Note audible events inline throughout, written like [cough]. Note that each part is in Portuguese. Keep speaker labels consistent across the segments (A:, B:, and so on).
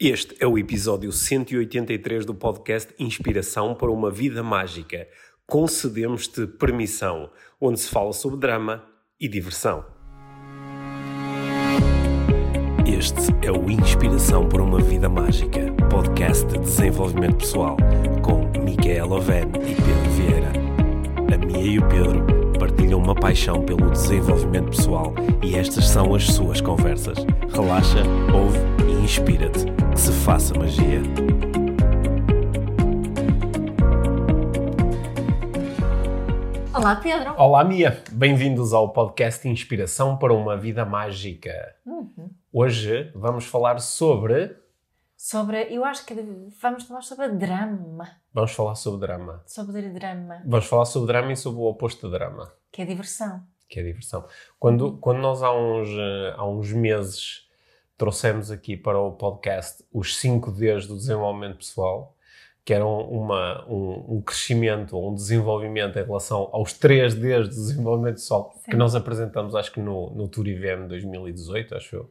A: Este é o episódio 183 do podcast Inspiração para uma Vida Mágica. Concedemos-te permissão, onde se fala sobre drama e diversão. Este é o Inspiração para uma Vida Mágica, podcast de desenvolvimento pessoal, com Micaela Oven e Pedro Vieira. A Mia e o Pedro partilham uma paixão pelo desenvolvimento pessoal e estas são as suas conversas. Relaxa, ouve e inspira-te. Que se faça magia.
B: Olá, Pedro.
A: Olá, Mia. Bem-vindos ao podcast Inspiração para uma Vida Mágica.
B: Uhum.
A: Hoje vamos falar sobre.
B: Sobre, eu acho que vamos falar sobre drama.
A: Vamos falar sobre drama.
B: Sobre drama,
A: Vamos falar sobre drama e sobre o oposto de drama,
B: que é diversão.
A: que é diversão. Quando, quando nós há uns, eh, há uns meses trouxemos aqui para o podcast os 5 Ds do desenvolvimento pessoal, que eram uma, um, um crescimento, um desenvolvimento em relação aos 3 Ds do desenvolvimento pessoal,
B: Sim.
A: que nós apresentamos, acho que no, no Tour IVM 2018, acho eu.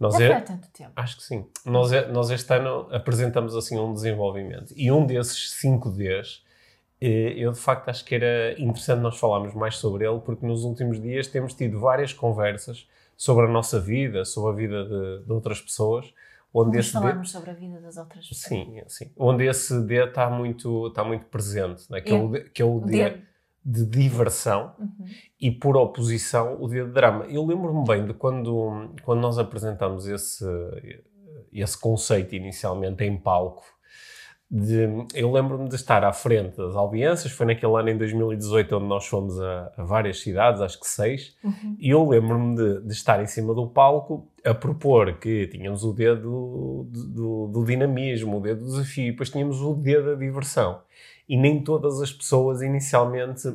A: Nós
B: Já
A: é-
B: tanto tempo.
A: Acho que sim. Nós, é- nós este ano apresentamos assim um desenvolvimento. E um desses 5 Ds, eh, eu de facto acho que era interessante nós falarmos mais sobre ele, porque nos últimos dias temos tido várias conversas sobre a nossa vida, sobre a vida de, de outras pessoas, onde
B: Vamos
A: esse D,
B: falarmos sobre a vida das outras pessoas.
A: sim, sim, onde esse D está muito, está muito presente, né? que, é o D, que é o D
B: D.
A: de diversão
B: Uhum.
A: e por oposição o dia de drama. Eu lembro-me bem de quando, quando nós apresentamos esse, esse conceito inicialmente em palco. De, eu lembro-me de estar à frente das audiências, foi naquele ano em 2018 onde nós fomos a, a várias cidades, acho que seis,
B: Uhum.
A: e eu lembro-me de, de estar em cima do palco a propor que tínhamos o dedo do, do, do dinamismo, o dedo do desafio, e depois tínhamos o dedo da diversão. E nem todas as pessoas inicialmente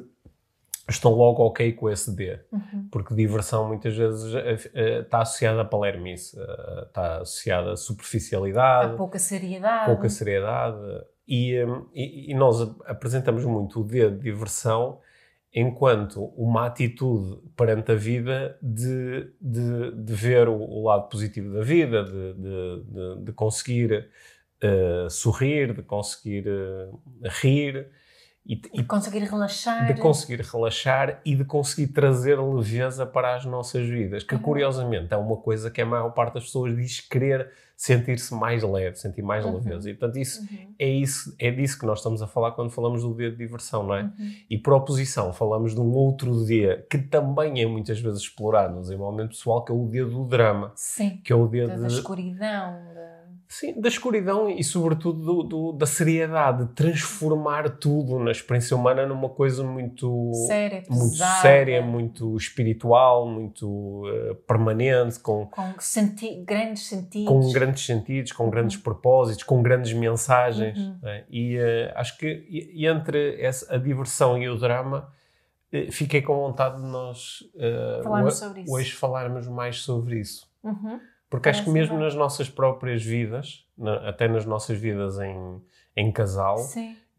A: estão logo ok com esse D,
B: Uhum.
A: porque diversão muitas vezes eh, eh, está associada a palermice, eh, está associada a
B: Há
A: superficialidade,
B: pouca seriedade.
A: pouca seriedade. E, hum, e- e nós ap- apresentamos muito o D de diversão enquanto uma atitude perante a vida de, de, de ver o, o lado positivo da vida, de, de, de- conseguir eh, sorrir, de conseguir eh, rir e, e
B: conseguir relaxar.
A: de conseguir relaxar e de conseguir trazer leveza para as nossas vidas, que
B: Uhum.
A: curiosamente é uma coisa que a maior parte das pessoas diz querer sentir-se mais leve, sentir mais
B: Uhum.
A: leveza. E portanto isso
B: Uhum.
A: é, isso é disso que nós estamos a falar quando falamos do dia de diversão, não é?
B: Uhum.
A: E por oposição falamos de um outro dia que também é muitas vezes explorado no desenvolvimento pessoal, que é o dia do drama,
B: Sim.
A: que é o dia
B: Da, da
A: de,
B: escuridão. da-
A: Sim, da escuridão e, sobretudo, do, do- da seriedade, de transformar tudo na experiência humana numa coisa muito
B: Séria,
A: muito
B: pesada.
A: séria, muito espiritual, muito eh, permanente, com,
B: Com senti grandes sentidos.
A: com grandes sentidos, com grandes propósitos, com grandes mensagens.
B: Uhum.
A: né? E eh, acho que e, entre essa, a diversão e o drama, eh, fiquei com vontade de nós hoje falarmos mais sobre isso.
B: Uhum.
A: Porque acho que mesmo
B: bem.
A: nas nossas próprias vidas, na- até nas nossas vidas em, em casal,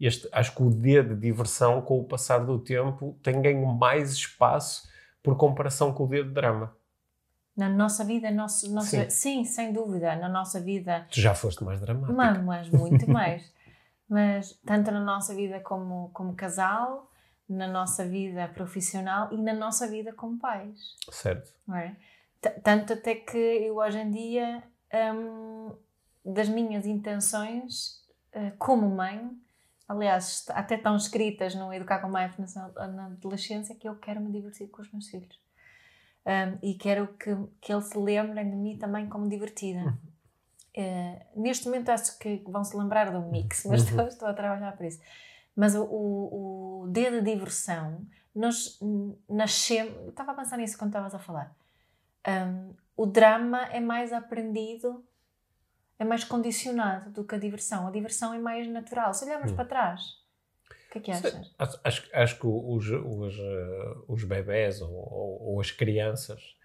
A: este, acho que o D de diversão, com o passar do tempo, tem ganho mais espaço por comparação com o D de drama.
B: Na nossa vida, nosso,
A: Sim.
B: sim. sem dúvida, na nossa vida,
A: Tu já foste mais dramático.
B: mas, mas muito [laughs] mais. Mas tanto na nossa vida como, como casal, na nossa vida profissional e na nossa vida como pais.
A: Certo.
B: não é? Tanto até que eu hoje em dia, hum, das minhas intenções eh, como mãe, aliás, até estão escritas no Educar com Mindfulness na, adolescência, que eu quero me divertir com os meus filhos. Hum, e quero que, que eles se lembrem de mim também como divertida. Eh, neste momento acho que vão se lembrar do mix, mas
A: Uhum.
B: estou, estou a trabalhar por isso. Mas o, o, o D de diversão, nós nascemos. eu Estava a pensar nisso quando estavas a falar. Hum, o drama é mais aprendido, é mais condicionado do que a diversão. A diversão é mais natural. Se olharmos
A: Hum.
B: para trás, o que é que achas?
A: Acho, acho, que os, os, eh, os bebés ou, ou- ou as crianças,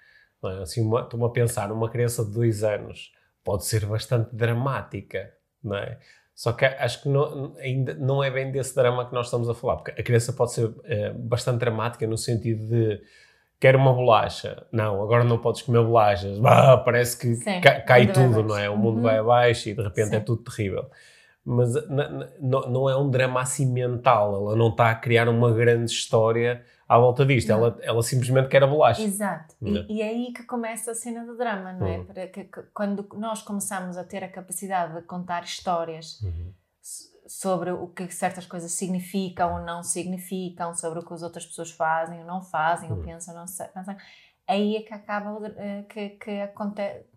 A: é? assim, uma- estou-me a pensar, uma criança de dois anos pode ser bastante dramática, não é? Só que acho que não, ainda não é bem desse drama que nós estamos a falar, porque a criança pode ser eh, bastante dramática no sentido de quero uma bolacha. Não, agora não podes comer bolachas. Bah, [laughs] parece que
B: Sim,
A: ca- cai
B: vai
A: tudo, não é? O mundo
B: Uhum.
A: vai abaixo e de repente
B: Sim.
A: é tudo terrível. Mas não, é um drama assim mental. Ela não está a criar uma grande história à volta disto.
B: Não.
A: Ela, ela simplesmente quer a bolacha.
B: Exato. E, e é aí que começa a cena do drama, não é?
A: Uhum.
B: Para que, que- quando nós começamos a ter a capacidade de contar histórias
A: Uhum.
B: Sobre o que certas coisas significam ou não significam, sobre o que as outras pessoas fazem ou não fazem, ou
A: Uhum.
B: pensam ou não sei, aí é que acaba, eh, que, que acontece,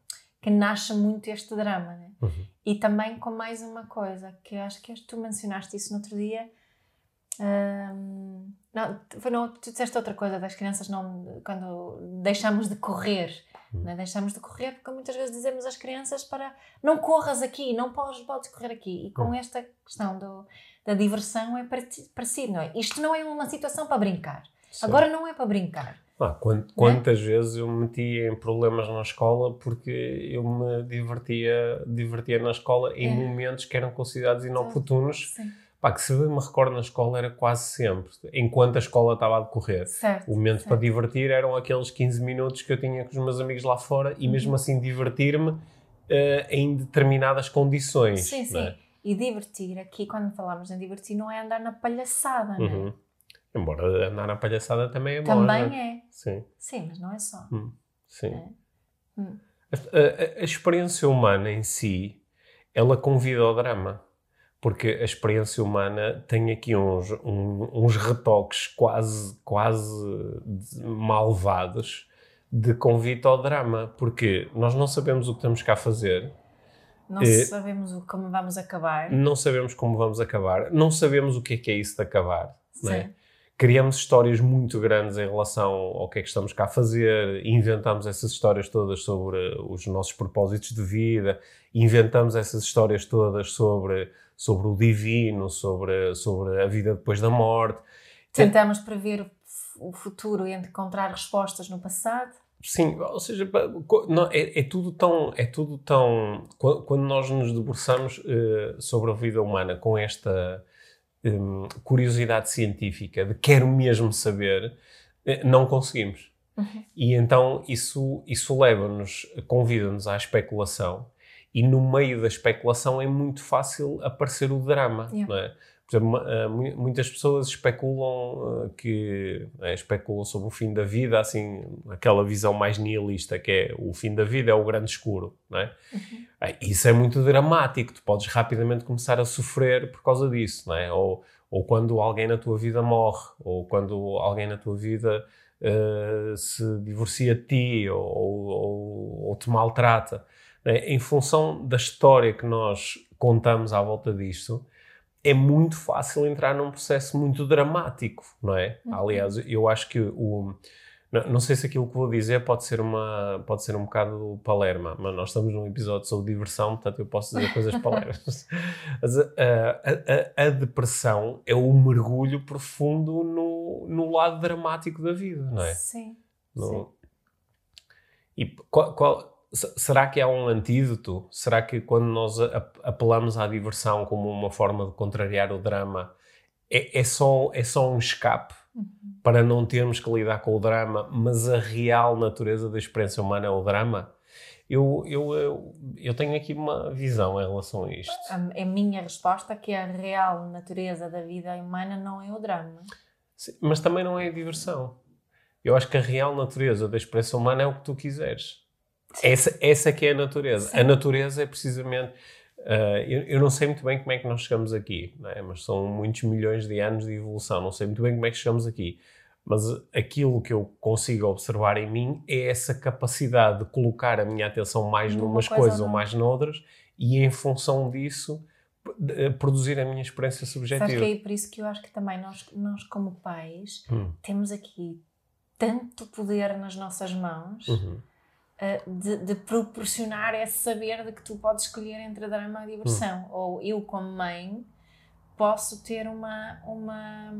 B: que nasce muito este drama, né?
A: Uhum.
B: E também com mais uma coisa, que acho que tu mencionaste isso no outro dia. Não, foi não, tu disseste outra coisa das crianças não quando deixamos de correr,
A: Hum.
B: né? deixamos de correr porque muitas vezes dizemos às crianças para não corras aqui, não podes, podes correr aqui. E com
A: Hum.
B: esta questão do, da diversão é pareci- parecido, não é? Isto não é uma situação para brincar.
A: Sim.
B: Agora não é para brincar.
A: Ah, quant- quantas vezes eu me meti em problemas na escola porque eu me divertia, divertia na escola em
B: É.
A: momentos que eram considerados inoportunos.
B: Sim.
A: Pá, que se me recordo na escola era quase sempre, enquanto a escola estava a decorrer.
B: Certo.
A: O momento
B: certo.
A: para divertir eram aqueles 15 minutos que eu tinha com os meus amigos lá fora e mesmo
B: Uhum.
A: assim divertir-me eh, em determinadas condições.
B: Sim, sim.
A: é?
B: E divertir, aqui quando falamos em divertir, não é andar na palhaçada, não é?
A: Uhum. Embora andar na palhaçada também é bom. não
B: Também
A: é?
B: é.
A: Sim,
B: Sim, mas não é só.
A: sim.
B: É. Hum.
A: A, a- a experiência humana em si, ela convida ao drama. Porque a experiência humana tem aqui uns, um- uns retoques quase, quase malvados de convite ao drama. Porque nós não sabemos o que estamos cá a fazer,
B: Não
A: Eh,
B: sabemos como vamos acabar.
A: não sabemos como vamos acabar, não sabemos o que é que é isso de acabar. é?
B: Sim.
A: criamos histórias muito grandes em relação ao que é que estamos cá a fazer, inventamos essas histórias todas sobre os nossos propósitos de vida, inventamos essas histórias todas sobre, sobre o divino, sobre, sobre a vida depois da morte.
B: Tentamos prever o futuro e encontrar respostas no passado.
A: Sim, ou seja, não, é, é tudo tão. É tudo tão qu- quando nós nos debruçamos eh, sobre a vida humana com esta hum, curiosidade científica de quero mesmo saber, eh, não conseguimos.
B: Uhum.
A: E então isso, isso leva-nos, convida-nos à especulação, e no meio da especulação é muito fácil aparecer o drama,
B: Yeah.
A: não é? Por exemplo, mu- muitas pessoas especulam ah, que eh, especulam sobre o fim da vida, assim, aquela visão mais nihilista que é o fim da vida é o grande escuro, não é?
B: Uhum.
A: Ah, Isso é muito dramático, tu podes rapidamente começar a sofrer por causa disso, não é? Ou, ou quando alguém na tua vida morre, ou quando alguém na tua vida eh, se divorcia de ti ou, ou- ou te maltrata. Não é? Em função da história que nós contamos à volta disto, é muito fácil entrar num processo muito dramático, não é?
B: Uhum.
A: Aliás, eu acho que o. Não, não sei se aquilo que vou dizer pode ser, uma, pode ser um bocado palerma, mas nós estamos num episódio sobre diversão, portanto eu posso dizer coisas palermas. [laughs] Mas a, a- a- a depressão é o mergulho profundo no, no lado dramático da vida, não é?
B: Sim.
A: No-
B: Sim.
A: E qual- qual- será que há um antídoto? Será que quando nós apelamos à diversão como uma forma de contrariar o drama, é, é só, é só um escape
B: Uhum.
A: para não termos que lidar com o drama, mas a real natureza da experiência humana é o drama? Eu, eu, eu, eu tenho aqui uma visão em relação a isto.
B: A, a minha resposta é que a real natureza da vida humana não é o drama.
A: Sim, Mas também não é a diversão. Eu acho que a real natureza da experiência humana é o que tu quiseres. Essa, essa que é a natureza.
B: Sim.
A: A natureza é precisamente. ah, eu, eu não sei muito bem como é que nós chegamos aqui, é? mas são muitos milhões de anos de evolução. Não sei muito bem como é que chegamos aqui. Mas aquilo que eu consigo observar em mim é essa capacidade de colocar a minha atenção mais
B: Numa
A: numas
B: coisa
A: coisas
B: ou
A: ou mais noutras e, em função disso, p- produzir a minha experiência
B: Sabes
A: subjetiva.
B: que é por isso que eu acho que também nós, nós como pais,
A: Hum,
B: temos aqui tanto poder nas nossas mãos
A: uhum,
B: eh, de, de proporcionar esse saber de que tu podes escolher entre drama e diversão.
A: Hum.
B: Ou eu, como mãe, posso ter uma, uma,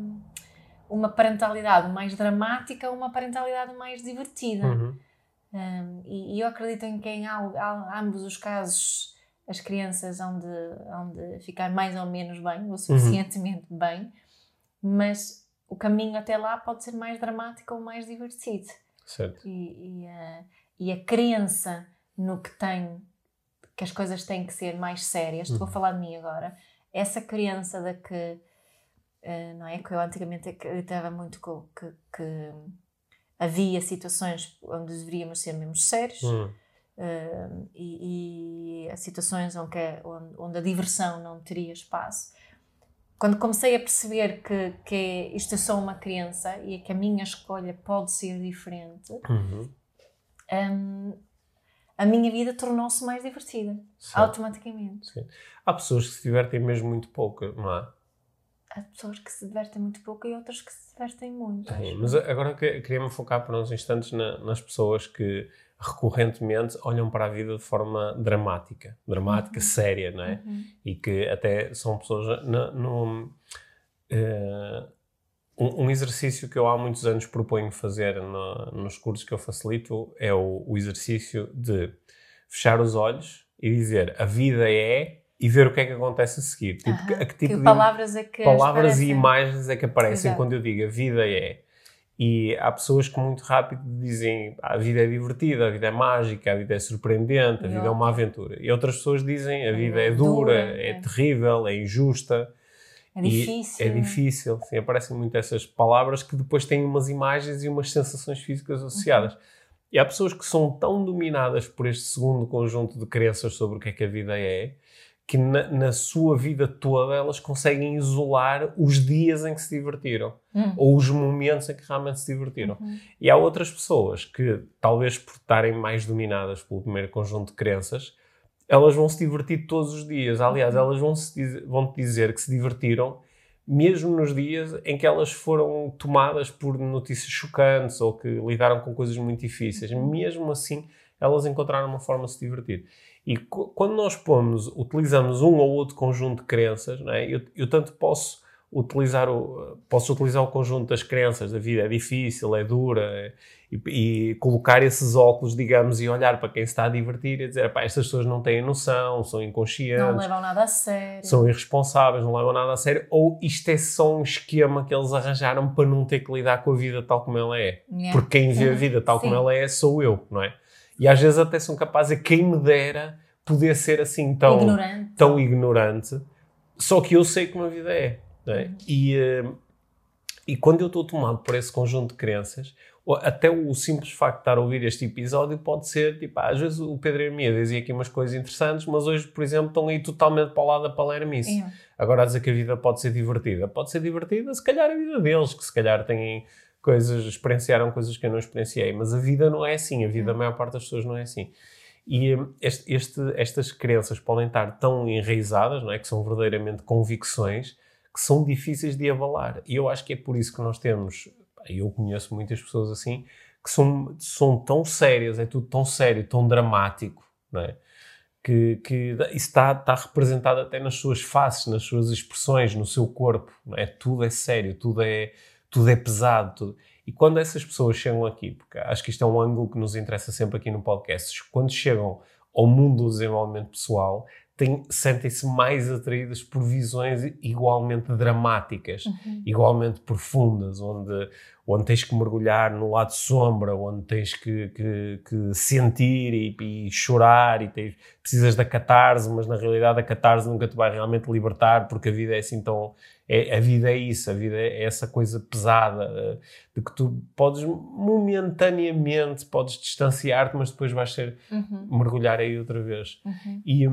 B: uma parentalidade mais dramática ou uma parentalidade mais divertida.
A: uhum.
B: Um, e, e eu acredito em que em al- al- ambos os casos as crianças hão de, ficar mais ou menos bem, o suficientemente bem, mas o caminho até lá pode ser mais dramático ou mais divertido.
A: Certo.
B: E, e, a, e a crença no que tem, que as coisas têm que ser mais sérias, uhum. vou falar de mim agora, essa crença de que, uh, não é? Que eu antigamente acreditava muito que, que, havia situações onde deveríamos ser mesmo sérios. Uhum. Uh, e, e situações onde, onde, onde, a diversão não teria espaço. Quando comecei a perceber que, que isto é só uma criança e que a minha escolha pode ser diferente, uhum. Um, a minha vida tornou-se mais divertida, Sim. automaticamente.
A: Sim. Há pessoas que se divertem mesmo muito pouco, não há?
B: Há pessoas que se divertem muito pouco e outras que se divertem muito.
A: Sim, mas agora queria-me focar por uns instantes na, nas pessoas que recorrentemente olham para a vida de forma dramática, dramática, uhum. séria, não é? Uhum. E que até são pessoas no, no uh, um, um, exercício que eu há muitos anos proponho fazer no, nos cursos que eu facilito é o, o, exercício de fechar os olhos e dizer a vida é e ver o que é que acontece a seguir.
B: Tipo, a que tipo que de palavras é que
A: palavras e imagens é que aparecem Exato. quando eu digo a vida é. E há pessoas que muito rápido dizem a vida é divertida, a vida é mágica, a vida é surpreendente, a vida é uma aventura. E outras pessoas dizem a vida é, é dura, é, é terrível, é injusta.
B: É difícil.
A: é difícil. Sim, aparecem muito essas palavras que depois têm umas imagens e umas sensações físicas associadas. Uhum. E há pessoas que são tão dominadas por este segundo conjunto de crenças sobre o que é que a vida é, que na, na, sua vida toda elas conseguem isolar os dias em que se divertiram uhum. ou os momentos em que realmente se divertiram. Uhum. E há outras pessoas que, talvez por estarem mais dominadas pelo primeiro conjunto de crenças, elas vão se divertir todos os dias. Aliás, uhum. elas vão, -se, vão te dizer que se divertiram mesmo nos dias em que elas foram tomadas por notícias chocantes ou que lidaram com coisas muito difíceis. Uhum. Mesmo assim, elas encontraram uma forma de se divertir. E quando nós pomos, utilizamos um ou outro conjunto de crenças, é? eu, eu tanto posso utilizar o, posso utilizar o conjunto das crenças da vida é difícil, é dura, é, e, e, colocar esses óculos, digamos, e olhar para quem se está a divertir e dizer, pá, estas pessoas não têm noção, são inconscientes. Não
B: levam nada a sério.
A: São irresponsáveis, não levam nada a sério. Ou isto é só um esquema que eles arranjaram para não ter que lidar com a vida tal como ela é. Yeah. Porque quem vê a vida tal como ela é sou eu, não é? E às vezes até são capazes de quem me dera poder ser assim tão ignorante. tão ignorante. Só que eu sei como a vida é. É? E, uh, e quando eu estou tomado por esse conjunto de crenças, até o simples facto de estar a ouvir este episódio pode ser, tipo, às vezes o Pedro Hermia dizia aqui umas coisas interessantes, mas hoje, por exemplo, estão aí totalmente para o lado da palermice. É. Agora a dizer que a vida pode ser divertida. Pode ser divertida, se calhar a vida deles, que se calhar têm coisas, experienciaram coisas que eu não experienciei. Mas a vida não é assim, a vida, a maior parte das pessoas não é assim. E hum, este, este, estas crenças podem estar tão enraizadas, não é? que são verdadeiramente convicções, que são difíceis de abalar. E eu acho que é por isso que nós temos, eu conheço muitas pessoas assim, que são, são tão sérias, é tudo tão sério, tão dramático, não é? Que, que está, está representado até nas suas faces, nas suas expressões, no seu corpo, não é? Tudo é sério, tudo é, tudo é pesado. Tudo. E quando essas pessoas chegam aqui, porque acho que isto é um ângulo que nos interessa sempre aqui no podcast, quando chegam ao mundo do desenvolvimento pessoal, sentem-se mais atraídas por visões igualmente dramáticas, uhum. igualmente profundas, onde, onde tens que mergulhar no lado sombra, onde tens que, que, que sentir e, e, chorar e tens, precisas da catarse, mas na realidade a catarse nunca te vai realmente libertar porque a vida é assim tão... É, a vida é isso, a vida é essa coisa pesada eh, de que tu podes momentaneamente, podes distanciar-te, mas depois vais ser uhum. mergulhar aí outra vez. Uhum. E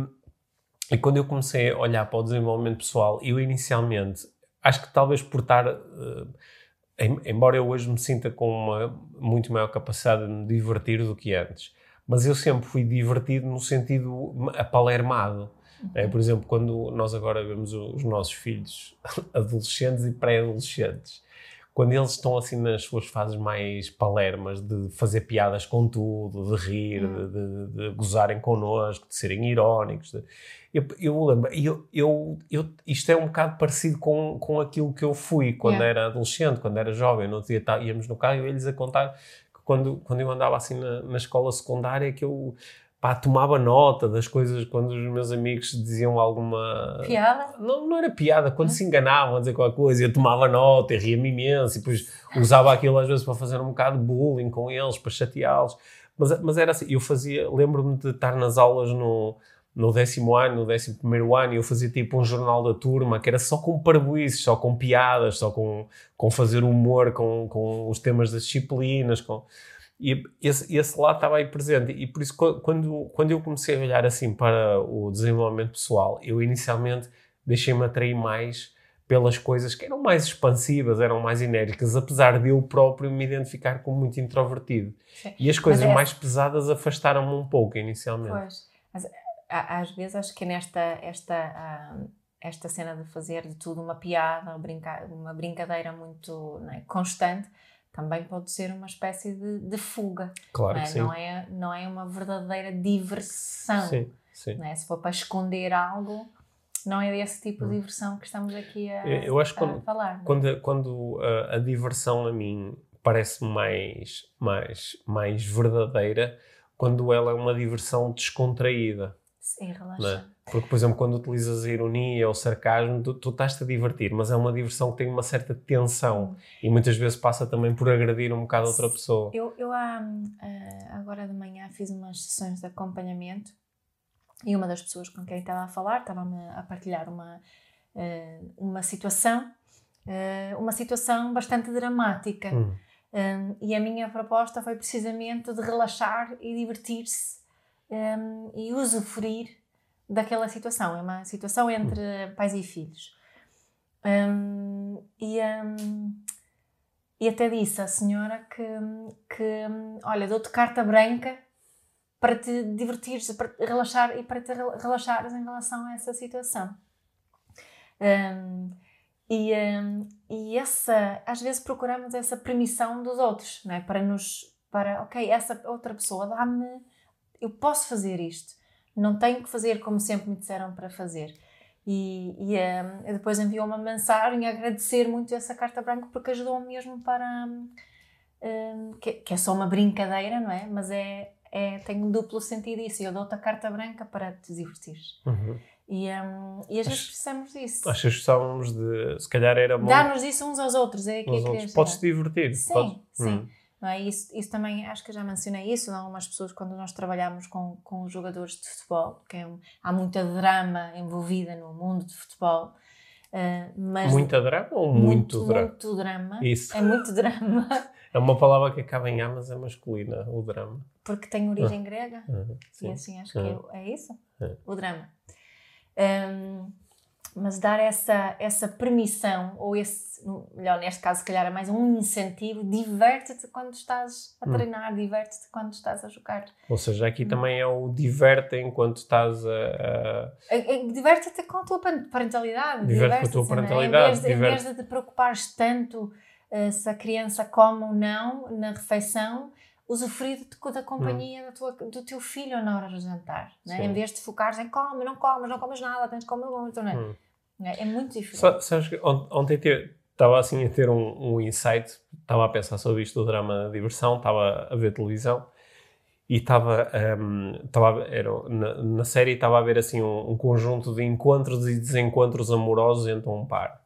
A: e quando eu comecei a olhar para o desenvolvimento pessoal, eu inicialmente, acho que talvez por estar, uh, embora eu hoje me sinta com uma muito maior capacidade de me divertir do que antes, mas eu sempre fui divertido no sentido apalermado. É, por exemplo, quando nós agora vemos os nossos filhos [laughs] adolescentes e pré-adolescentes, quando eles estão assim nas suas fases mais palermas de fazer piadas com tudo, de rir, hum. de, de, de, gozarem connosco, de serem irónicos, de, eu, eu lembro, eu, eu, eu, isto é um bocado parecido com, com aquilo que eu fui quando yeah. era adolescente, quando era jovem. No outro dia tá, íamos no carro e eu ia-lhes a contar que quando, quando eu andava assim na, na escola secundária que eu pá, tomava nota das coisas quando os meus amigos diziam alguma.
B: Piada?
A: Não, não era piada, quando se enganavam a dizer qualquer coisa, eu tomava nota e ria-me imenso e depois usava aquilo às vezes para fazer um bocado de bullying com eles, para chateá-los. Mas, mas era assim, eu fazia, lembro-me de estar nas aulas no, no décimo ano, no décimo primeiro ano, e eu fazia tipo um jornal da turma que era só com parboices, só com piadas, só com, com fazer humor com, com os temas das disciplinas, com... E esse, esse lado estava aí presente. E por isso, quando, quando eu comecei a olhar assim para o desenvolvimento pessoal, eu inicialmente deixei-me atrair mais pelas coisas que eram mais expansivas, eram mais enérgicas, apesar de eu próprio me identificar como muito introvertido. Sim. E as coisas é... mais pesadas afastaram-me um pouco inicialmente.
B: Pois, mas às vezes acho que nesta esta, esta cena de fazer de tudo uma piada, uma brincadeira muito é, constante, também pode ser uma espécie de, de fuga.
A: Claro
B: não é?
A: que sim.
B: Não é, não é uma verdadeira diversão.
A: Sim, sim.
B: Não é? Se for para esconder algo, não é desse tipo de hum. diversão que estamos aqui a,
A: eu acho
B: a
A: quando,
B: falar. É?
A: Quando, quando a, a, diversão a mim parece mais, mais, mais verdadeira, quando ela é uma diversão descontraída.
B: Sim, relaxa.
A: É? Porque, por exemplo, quando utilizas a ironia ou o sarcasmo, tu, tu estás-te a divertir, mas é uma diversão que tem uma certa tensão e muitas vezes passa também por agredir um bocado a outra pessoa.
B: Eu, eu ah, agora de manhã fiz umas sessões de acompanhamento e uma das pessoas com quem estava a falar estava-me a partilhar uma, ah, uma situação, ah, uma situação bastante dramática. Hum. e a minha proposta foi precisamente de relaxar e divertir-se um, e usufruir daquela situação. É uma situação entre pais e filhos. Um, e, um, e até disse à senhora que, que olha, dou-te carta branca para te divertires, para relaxar e para te relaxares em relação a essa situação. Um, e, e essa, às vezes procuramos essa permissão dos outros, não é? Para nos, para, ok, essa outra pessoa dá-me eu posso fazer isto, não tenho que fazer como sempre me disseram para fazer. E, e um, depois enviou uma mensagem a agradecer muito essa carta branca porque ajudou mesmo para. Um, que, que, é só uma brincadeira, não é? Mas é, é, tem um duplo sentido isso. Eu dou-te a carta branca para te divertir.
A: Uhum.
B: E, um, e às vezes precisamos disso.
A: Achas que precisávamos de. Se calhar era bom.
B: Dar-nos isso uns aos outros. É que
A: Podes-te divertir.
B: Sim,
A: Podes...
B: sim. Uhum. Não é? isso, isso também, acho que já mencionei isso, algumas pessoas, quando nós trabalhamos com, com jogadores de futebol, que é um, há muita drama envolvida no mundo de futebol. Uh, mas
A: muita drama ou muito,
B: muito
A: drama?
B: Muito drama.
A: Isso.
B: É muito drama. [laughs]
A: É uma palavra que acaba em A, mas é masculina, o drama.
B: Porque tem origem ah. grega.
A: Ah,
B: e assim acho que é, é isso? O drama. Um, mas dar essa, essa permissão, ou esse, melhor, neste caso, se calhar é mais um incentivo, diverte-te quando estás a hum. treinar, hum. diverte-te quando estás a jogar.
A: Ou seja, aqui hum. também é o diverte enquanto estás a. a...
B: Diverte-te com a tua parentalidade.
A: Diverte com a tua parentalidade. Em
B: vez, de, em vez de te preocupares tanto uh, se a criança come ou não na refeição, usufruir da companhia hum. tua, do teu filho na hora do jantar. Né? Em vez de focares em come, não comes, não comes nada, tens de comer muito. Né? Hum. É, é muito difícil.
A: Sabes que ontem estava assim a ter um, um insight, estava a pensar sobre isto do drama diversão, estava a ver televisão e estava, um, estava era, na, na série estava a ver assim um, um, conjunto de encontros e desencontros amorosos entre um par.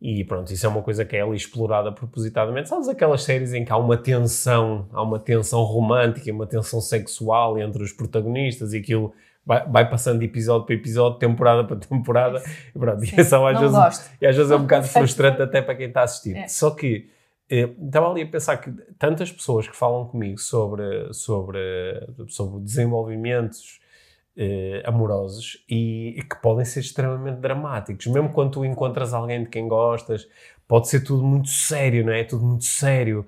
A: E pronto, isso é uma coisa que é ali explorada propositadamente. Sabes aquelas séries em que há uma tensão, há uma tensão romântica, uma tensão sexual entre os protagonistas e aquilo vai, vai passando de episódio para episódio, temporada para temporada. E, pronto,
B: Sim, e, são, às vezes,
A: gosto. e às vezes é um bocado frustrante até para quem está a assistir. É. Só que eh, estava ali a pensar que tantas pessoas que falam comigo sobre, sobre, sobre desenvolvimentos eh, amorosos e, e, que podem ser extremamente dramáticos. Mesmo quando tu encontras alguém de quem gostas, pode ser tudo muito sério, não é? Tudo muito sério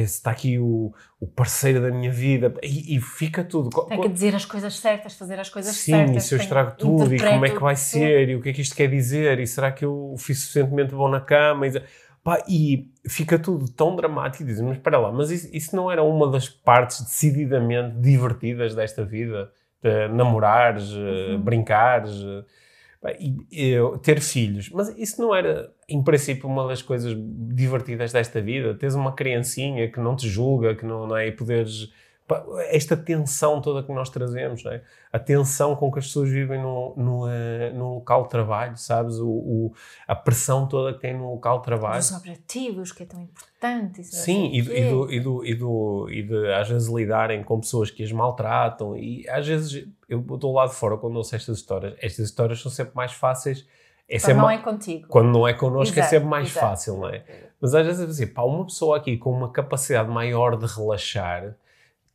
A: está aqui o, o parceiro da minha vida e, e, fica tudo.
B: Tem que dizer as coisas certas, fazer as coisas
A: Sim,
B: certas.
A: Sim, e se eu estrago tudo e como é que vai ser e o que é que isto quer dizer e será que eu fui suficientemente bom na cama? E, pá, e fica tudo tão dramático e dizem, mas espera lá, mas isso, isso não era uma das partes decididamente divertidas desta vida? De namorares, uhum. brincares e, e, ter filhos. Mas isso não era, em princípio, uma das coisas divertidas desta vida. Teres uma criancinha que não te julga, que não, não é? E poderes, esta tensão toda que nós trazemos, é? a tensão com que as pessoas vivem no, no, uh, no local de trabalho, sabes? O, o, a pressão toda que tem no local de trabalho.
B: Os objetivos, que é tão importante.
A: Sim, e, e, do, e, do, e, do, e de às vezes lidarem com pessoas que as maltratam, e às vezes eu do lado de fora quando ouço estas histórias, estas histórias são sempre mais fáceis.
B: É quando não é contigo.
A: Quando não é connosco é exato, é sempre mais exato. fácil, não é? Mas às vezes assim, pá, uma pessoa aqui com uma capacidade maior de relaxar,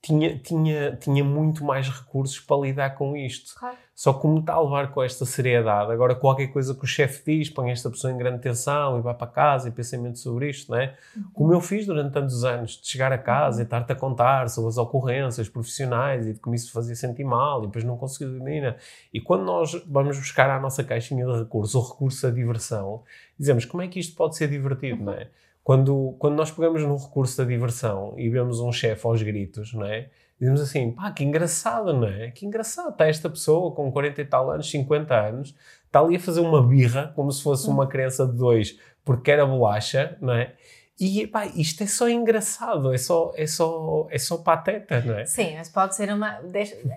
A: tinha, tinha, tinha muito mais recursos para lidar com isto. Claro. Só como está a levar com esta seriedade, agora qualquer coisa que o chefe diz, põe esta pessoa em grande tensão e vai para casa e pensamento sobre isto, não é? Uhum. Como eu fiz durante tantos anos, de chegar a casa uhum. e estar-te a contar sobre as ocorrências profissionais e de como isso fazia sentir mal e depois não conseguia dormir. Né? E quando nós vamos buscar à nossa caixinha de recursos o recurso à diversão, dizemos como é que isto pode ser divertido, uhum. não é? Quando, quando nós pegamos no recurso da diversão e vemos um chefe aos gritos, não é? Dizemos assim, pá, que engraçado, não é? Que engraçado, está esta pessoa com 40 e tal anos, 50 anos, está ali a fazer uma birra, como se fosse uma criança de dois, porque era bolacha, não é? E pá, isto é só engraçado, é só, é só, é só pateta, não é?
B: Sim, mas pode ser uma.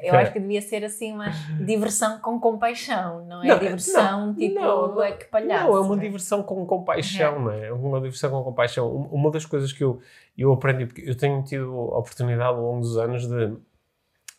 B: Eu acho que devia ser assim uma diversão com compaixão, não é? Não, diversão não, tipo não, é que palhaço.
A: Não, é uma diversão com compaixão, é. não é? Uma diversão com compaixão. Uma das coisas que eu, eu aprendi, porque eu tenho tido a oportunidade ao longo dos anos de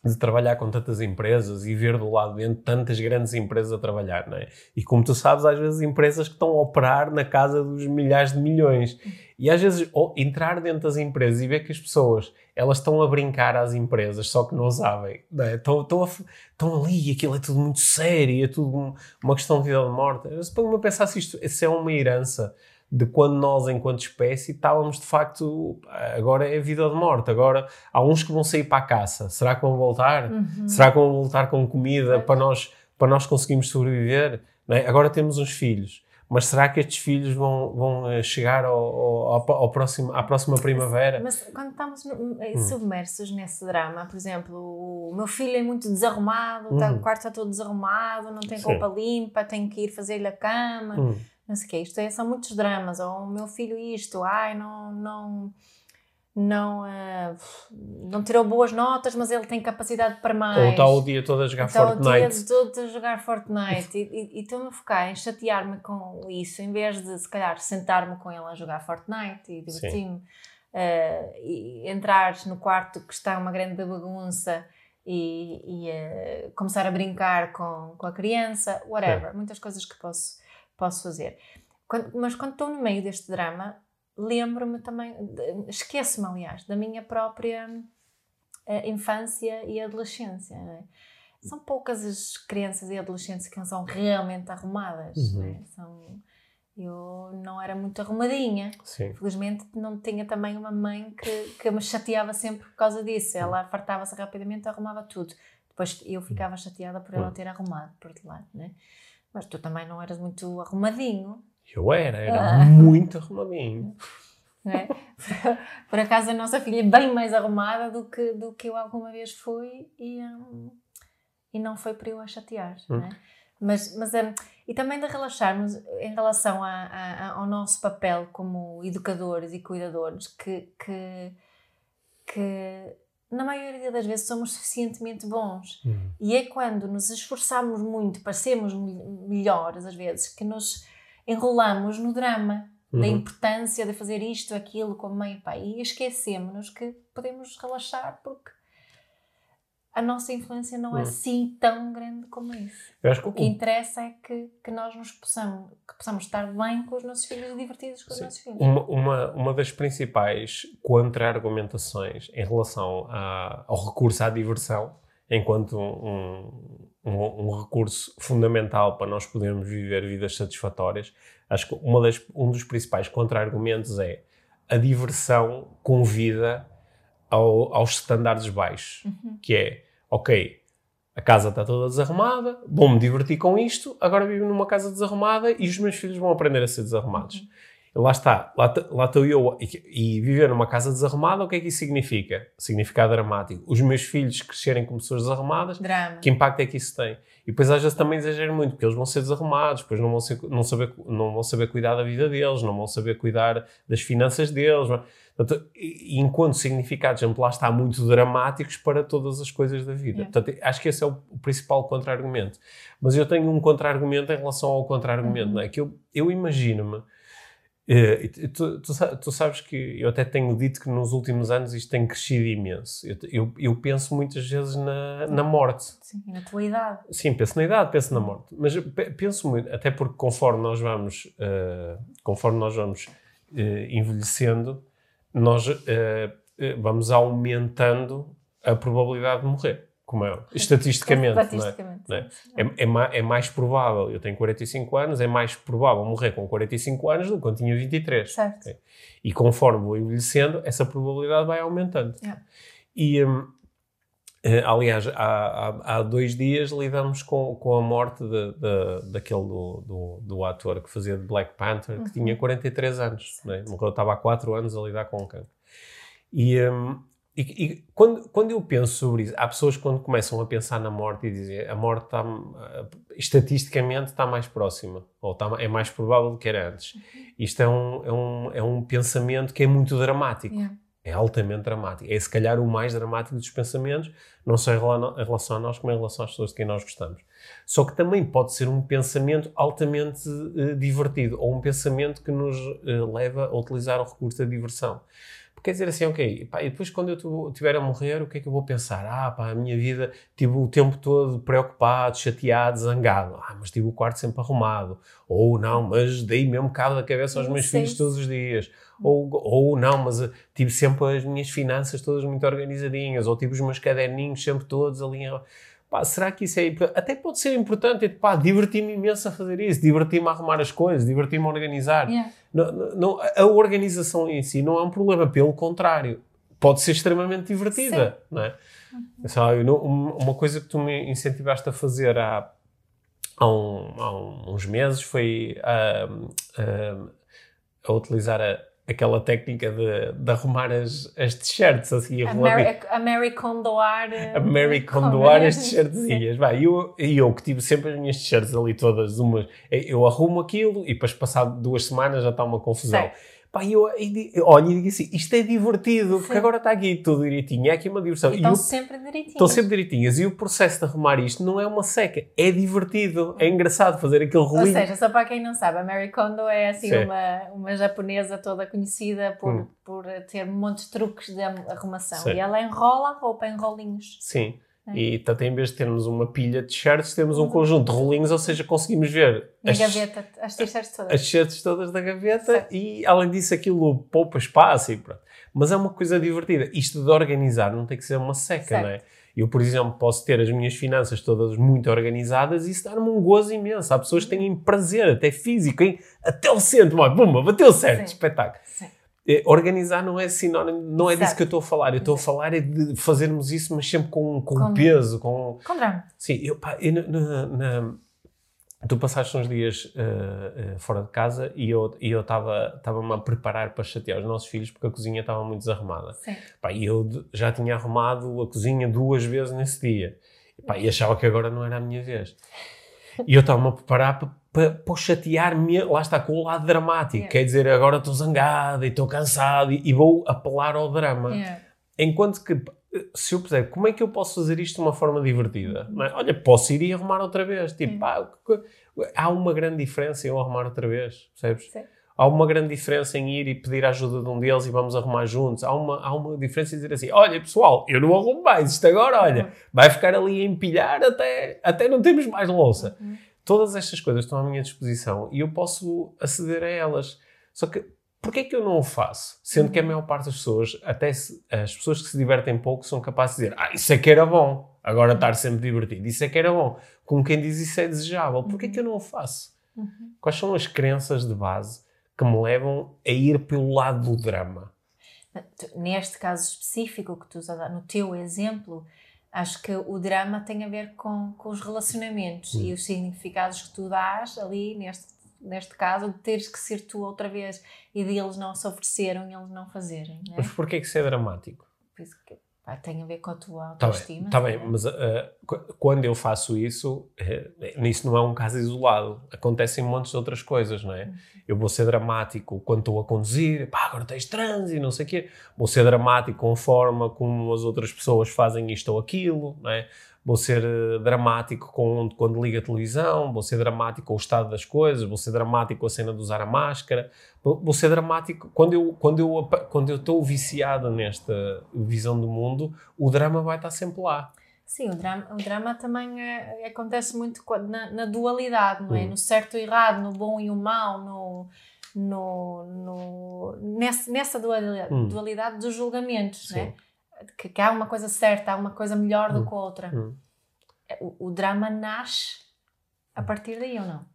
A: de trabalhar com tantas empresas e ver do lado de dentro tantas grandes empresas a trabalhar, não é? E como tu sabes, às vezes empresas que estão a operar na casa dos milhares de milhões. E às vezes entrar dentro das empresas e ver que as pessoas elas estão a brincar às empresas, só que não sabem. Não é? estão, estão, a, estão ali aquilo é tudo muito sério, é tudo uma questão de vida ou de morte. Eu ponho-me a pensar se isto se é uma herança de quando nós, enquanto espécie, estávamos de facto. Agora é vida de morte. Agora há uns que vão sair para a caça. Será que vão voltar? Uhum. Será que vão voltar com comida para nós, para nós conseguirmos sobreviver? É? Agora temos uns filhos. Mas será que estes filhos vão, vão eh, chegar ao, ao, ao próximo, à próxima primavera?
B: Mas quando estamos eh, hum. submersos hum. nesse drama, por exemplo, o meu filho é muito desarrumado, tá, o quarto está todo desarrumado, não tem roupa limpa, tem que ir fazer-lhe a cama. Uhum não sei o que, isto é, são muitos dramas, ou o meu filho isto, ai, não, não, não, uh, não tirou boas notas, mas ele tem capacidade para mais.
A: Ou está o dia todo a jogar está Fortnite.
B: Está o dia todo a jogar Fortnite. e estou-me a focar em chatear-me com isso, em vez de, se calhar, sentar-me com ele a jogar Fortnite e divertir-me. Uh, e entrar no quarto que está uma grande bagunça e, e uh, começar a brincar com, com a criança, whatever. Muitas coisas que posso posso fazer. Quando, mas quando estou no meio deste drama, lembro-me também, esqueço-me, aliás, da minha própria uh, infância e adolescência. É? São poucas as crianças e adolescentes que são realmente arrumadas. Uhum. É? São, eu não era muito arrumadinha. Sim. Felizmente não tinha também uma mãe que, que me chateava sempre por causa disso. Ela fartava-se rapidamente e arrumava tudo. Depois eu ficava chateada por ela ter arrumado, por outro lado. Né? Mas tu também não eras muito arrumadinho.
A: Eu era, era ah. muito arrumadinho.
B: É? Por, [laughs] por, acaso a nossa filha é bem mais arrumada do que, do que eu alguma vez fui e, um, e não foi para eu a chatear. Hum. Né? Mas, mas um, e também de relaxarmos em relação a, a, ao nosso papel como educadores e cuidadores, que, que, que na maioria das vezes somos suficientemente bons. Uhum. E é quando nos esforçamos muito para sermos melhores, às vezes, que nos enrolamos no drama uhum. da importância de fazer isto, aquilo com a mãe e pai. E esquecemos-nos que podemos relaxar porque a nossa influência não é hum. assim tão grande como isso. o que interessa é que, que nós nos possamos, que possamos estar bem com os nossos filhos e divertidos com Sim. os nossos filhos.
A: Uma, uma, uma das principais contra-argumentações em relação a, ao recurso à diversão, enquanto um, um, um, recurso fundamental para nós podermos viver vidas satisfatórias, acho que uma das, um dos principais contra-argumentos é a diversão convida ao, aos estándares baixos, uhum. que é, ok, a casa está toda desarrumada, vou-me divertir com isto, agora vivo numa casa desarrumada e os meus filhos vão aprender a ser desarrumados. Uhum. Lá está, lá, lá estou eu. E, e, viver numa casa desarrumada, o que é que isso significa? Significa dramático. Os meus filhos crescerem como pessoas desarrumadas,
B: Drama.
A: que impacto é que isso tem? E depois às vezes também exagero muito, porque eles vão ser desarrumados, depois não vão, ser, não, saber, não vão saber cuidar da vida deles, não vão saber cuidar das finanças deles. Portanto, enquanto significados, lá está, muito dramáticos para todas as coisas da vida. Yeah. Portanto, acho que esse é o, principal contra-argumento. Mas eu tenho um contra-argumento em relação ao contra-argumento, uhum. não é? Que eu, eu imagino-me Uh, tu, tu, tu, sabes que eu até tenho dito que nos últimos anos isto tem crescido imenso. Eu, eu, eu penso muitas vezes na, na morte.
B: Sim, na tua idade.
A: Sim, penso na idade, penso na morte. Mas penso muito, até porque conforme nós vamos, uh, conforme nós vamos uh, envelhecendo, nós vamos aumentando a probabilidade de morrer como é, estatisticamente, estatisticamente não é? Não é? É, é, é, mais provável, eu tenho 45 anos, é mais provável morrer com 45 anos do que quando tinha 23.
B: Certo. Okay?
A: E conforme vou envelhecendo, essa probabilidade vai aumentando.
B: Yeah.
A: E, um, aliás, há, há, dois dias lidamos com, com a morte de, de, daquele do, do, do, ator que fazia de Black Panther, que uhum. tinha 43 anos. Né? Morreu, estava há 4 anos a lidar com o cancro. E, um, e, e, quando, quando eu penso sobre isso, há pessoas que quando começam a pensar na morte e dizem a morte está, estatisticamente está mais próxima, ou está, é mais provável do que era antes. Uhum. Isto é um, é, um, é um pensamento que é muito dramático. Yeah. É altamente dramático. É se calhar o mais dramático dos pensamentos, não só em relação a nós, como em relação às pessoas de quem nós gostamos. Só que também pode ser um pensamento altamente uh, divertido, ou um pensamento que nos uh, leva a utilizar o recurso da diversão. Quer dizer assim, ok, pá, e depois quando eu estiver a morrer, o que é que eu vou pensar? Ah, pá, a minha vida tive o tempo todo preocupado, chateado, zangado. Ah, mas tive o quarto sempre arrumado. Ou não, mas dei mesmo cabo da cabeça aos meus filhos todos os dias. Ou, ou não, mas uh, tive sempre as minhas finanças todas muito organizadinhas. Ou tive os meus caderninhos sempre todos ali em pá, será que isso é Até pode ser importante, pá, diverti-me imenso a fazer isso, diverti-me a arrumar as coisas, diverti-me a organizar.
B: Yeah.
A: Não, não, a organização em si não é um problema, pelo contrário, pode ser extremamente divertida, Sim. não é? Uhum. Sabe, uma coisa que tu me incentivaste a fazer há, há, um, há uns meses foi a, a, a utilizar a aquela técnica de, de arrumar as, as t-shirts assim
B: a Mary, a Mary Condoar
A: a Mary Condoar as t-shirtzinhas. [laughs] E eu, eu que tive sempre as minhas t-shirts ali todas umas eu arrumo aquilo e depois passado duas semanas já está uma confusão. Pá, eu, olho e digo assim, isto é divertido, Sim. porque agora está aqui tudo direitinho, é aqui uma diversão.
B: E estão sempre direitinhas.
A: Estão sempre direitinhas. E o processo de arrumar isto não é uma seca, é divertido, é engraçado fazer aquele rolinho.
B: Ou seja, só para quem não sabe, a Mary Kondo é assim uma, uma japonesa toda conhecida por, hum. por ter montes de truques de arrumação. Sim. E ela enrola a roupa em rolinhos.
A: Sim. É. E portanto, em vez de termos uma pilha de shirts, temos um uhum. conjunto de rolinhos, ou seja, conseguimos ver
B: as, gaveta, as t-shirts todas.
A: As shirts todas da gaveta certo. e, além disso, aquilo poupa espaço e pronto. Mas é uma coisa divertida. Isto de organizar não tem que ser uma seca, certo. não é? Eu, por exemplo, posso ter as minhas finanças todas muito organizadas e isso dar-me um gozo imenso. Há pessoas que têm prazer, até físico, hein? até o centro, pumba, bateu certo, Sim. espetáculo. Sim. É, organizar não é sinónimo, não é disso que eu estou a falar. Eu estou a falar é de fazermos isso, mas sempre com, com, com peso, com...
B: Com drama.
A: Sim, eu, pá, eu, na, na, tu passaste uns dias uh, uh, fora de casa e eu e eu estava-me a preparar para chatear os nossos filhos porque a cozinha estava muito desarrumada.
B: Sim.
A: Pá, e eu já tinha arrumado a cozinha duas vezes nesse dia. Pá, e achava que agora não era a minha vez. E eu estava-me a preparar para para, para chatear-me, lá está, com o lado dramático. Quer dizer, agora estou zangado e estou cansado e, e, vou apelar ao drama. Enquanto que, se eu puser, como é que eu posso fazer isto de uma forma divertida? Uhum. É? Olha, posso ir e arrumar outra vez. Tipo, há uma grande diferença em eu arrumar outra vez, percebes?
B: Sim.
A: Há uma grande diferença em ir e pedir a ajuda de um deles e vamos arrumar juntos. Há uma, há uma diferença em dizer assim: olha, pessoal, eu não arrumo mais isto agora, olha, uhum. vai ficar ali a empilhar até, até não temos mais louça. Uhum. Todas estas coisas estão à minha disposição e eu posso aceder a elas. Só que porquê é que eu não o faço? Sendo que a maior parte das pessoas, até se, as pessoas que se divertem pouco, são capazes de dizer ah, isso é que era bom, agora estar sempre divertido, isso é que era bom. Como quem diz isso é desejável. Porquê é que eu não o faço?
B: Uhum.
A: Quais são as crenças de base que me levam a ir pelo lado do drama?
B: Neste caso específico que tu usas no teu exemplo, acho que o drama tem a ver com, com os relacionamentos hum. e os significados que tu dás ali neste neste caso, de teres que ser tu outra vez e de eles não se ofereceram e eles não fazerem. É?
A: Mas porquê que isso é dramático?
B: Por isso que pá, tem a ver com a tua
A: Tá
B: autoestima.
A: bem, tá bem,
B: calhar.
A: mas uh, qu- quando eu faço isso, uh, isso não é um caso isolado. Acontecem montes de outras coisas, não é?
B: Uhum.
A: Eu vou ser dramático quando estou a conduzir, pá, agora tens trânsito e não sei o quê. Vou ser dramático com a forma como as outras pessoas fazem isto ou aquilo, não é? Vou ser uh, dramático com, quando ligo a televisão, vou ser dramático com o estado das coisas, vou ser dramático com a cena de usar a máscara, vou, ser dramático quando eu quando eu quando eu estou viciado nesta visão do mundo, o drama vai estar sempre lá.
B: Sim, o drama, o drama também é- acontece muito na, na dualidade, não é?
A: Hum.
B: No certo e errado, no bom e o mau, no, no, no- nessa, nessa dualidade,
A: Hum.
B: dualidade dos julgamentos, não é? Que, que há uma coisa certa, há uma coisa melhor do
A: Hum.
B: que a outra.
A: Hum.
B: O, o drama nasce a partir daí ou não?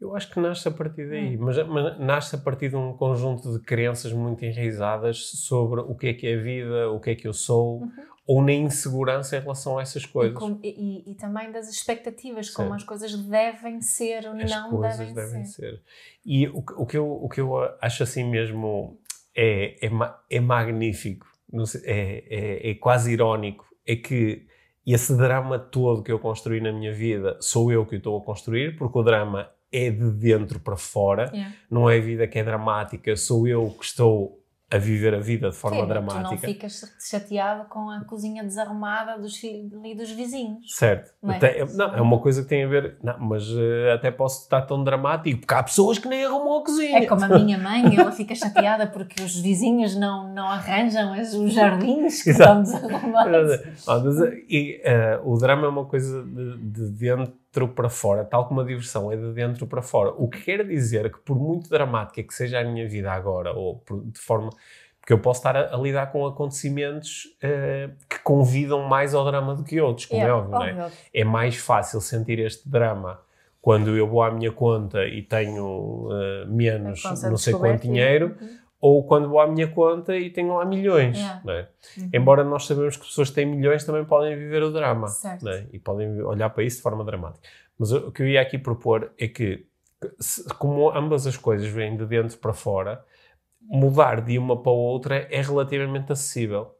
A: Eu acho que nasce a partir
B: Hum.
A: daí, mas, mas nasce a partir de um conjunto de crenças muito enraizadas sobre o que é que é a vida, o que é que eu sou,
B: Uhum.
A: ou na insegurança em relação a essas coisas.
B: como- e- e- e também das expectativas, como
A: Sim.
B: as coisas devem ser ou
A: As
B: não devem,
A: devem
B: ser.
A: ser. E o, o, que eu, o que eu acho assim mesmo é, é, é magnífico, sei, é, é, é quase irónico, é que esse drama todo que eu construí na minha vida sou eu que o estou a construir, porque o drama é de dentro para fora.
B: Yeah.
A: não é a vida que é dramática, sou eu que estou a viver a vida de forma
B: Sim, Tu não
A: dramática.
B: ficas chateado com a cozinha desarrumada dos e dos vizinhos.
A: Certo.
B: Não é?
A: Tem- não, é uma coisa que tem a ver. Não, mas eh, até posso estar tão dramático, porque há pessoas que nem arrumam a cozinha.
B: É como a minha mãe, ela fica chateada porque os vizinhos não, não arranjam as- os jardins que
A: Exato.
B: estão desarrumados.
A: Mas, eh, e, eh, o drama é uma coisa de, de dentro para fora, tal como a diversão é de dentro para fora. O que quer dizer que, por muito dramática que seja a minha vida agora, ou por- de forma. Porque eu posso estar a, a lidar com acontecimentos eh, que convidam mais ao drama do que outros, como é, óbvio, não é?
B: óbvio.
A: é mais fácil sentir este drama quando eu vou à minha conta e tenho eh, menos não sei quanto dinheiro,
B: Uhum.
A: Ou quando vou à minha conta e tenho lá milhões.
B: Yeah.
A: é?
B: Uhum.
A: Embora nós sabemos que pessoas que têm milhões também podem viver o drama é? e podem olhar para isso de forma dramática. Mas o que eu ia aqui propor é que, se- como ambas as coisas vêm de dentro para fora, mudar de uma para a outra é relativamente acessível.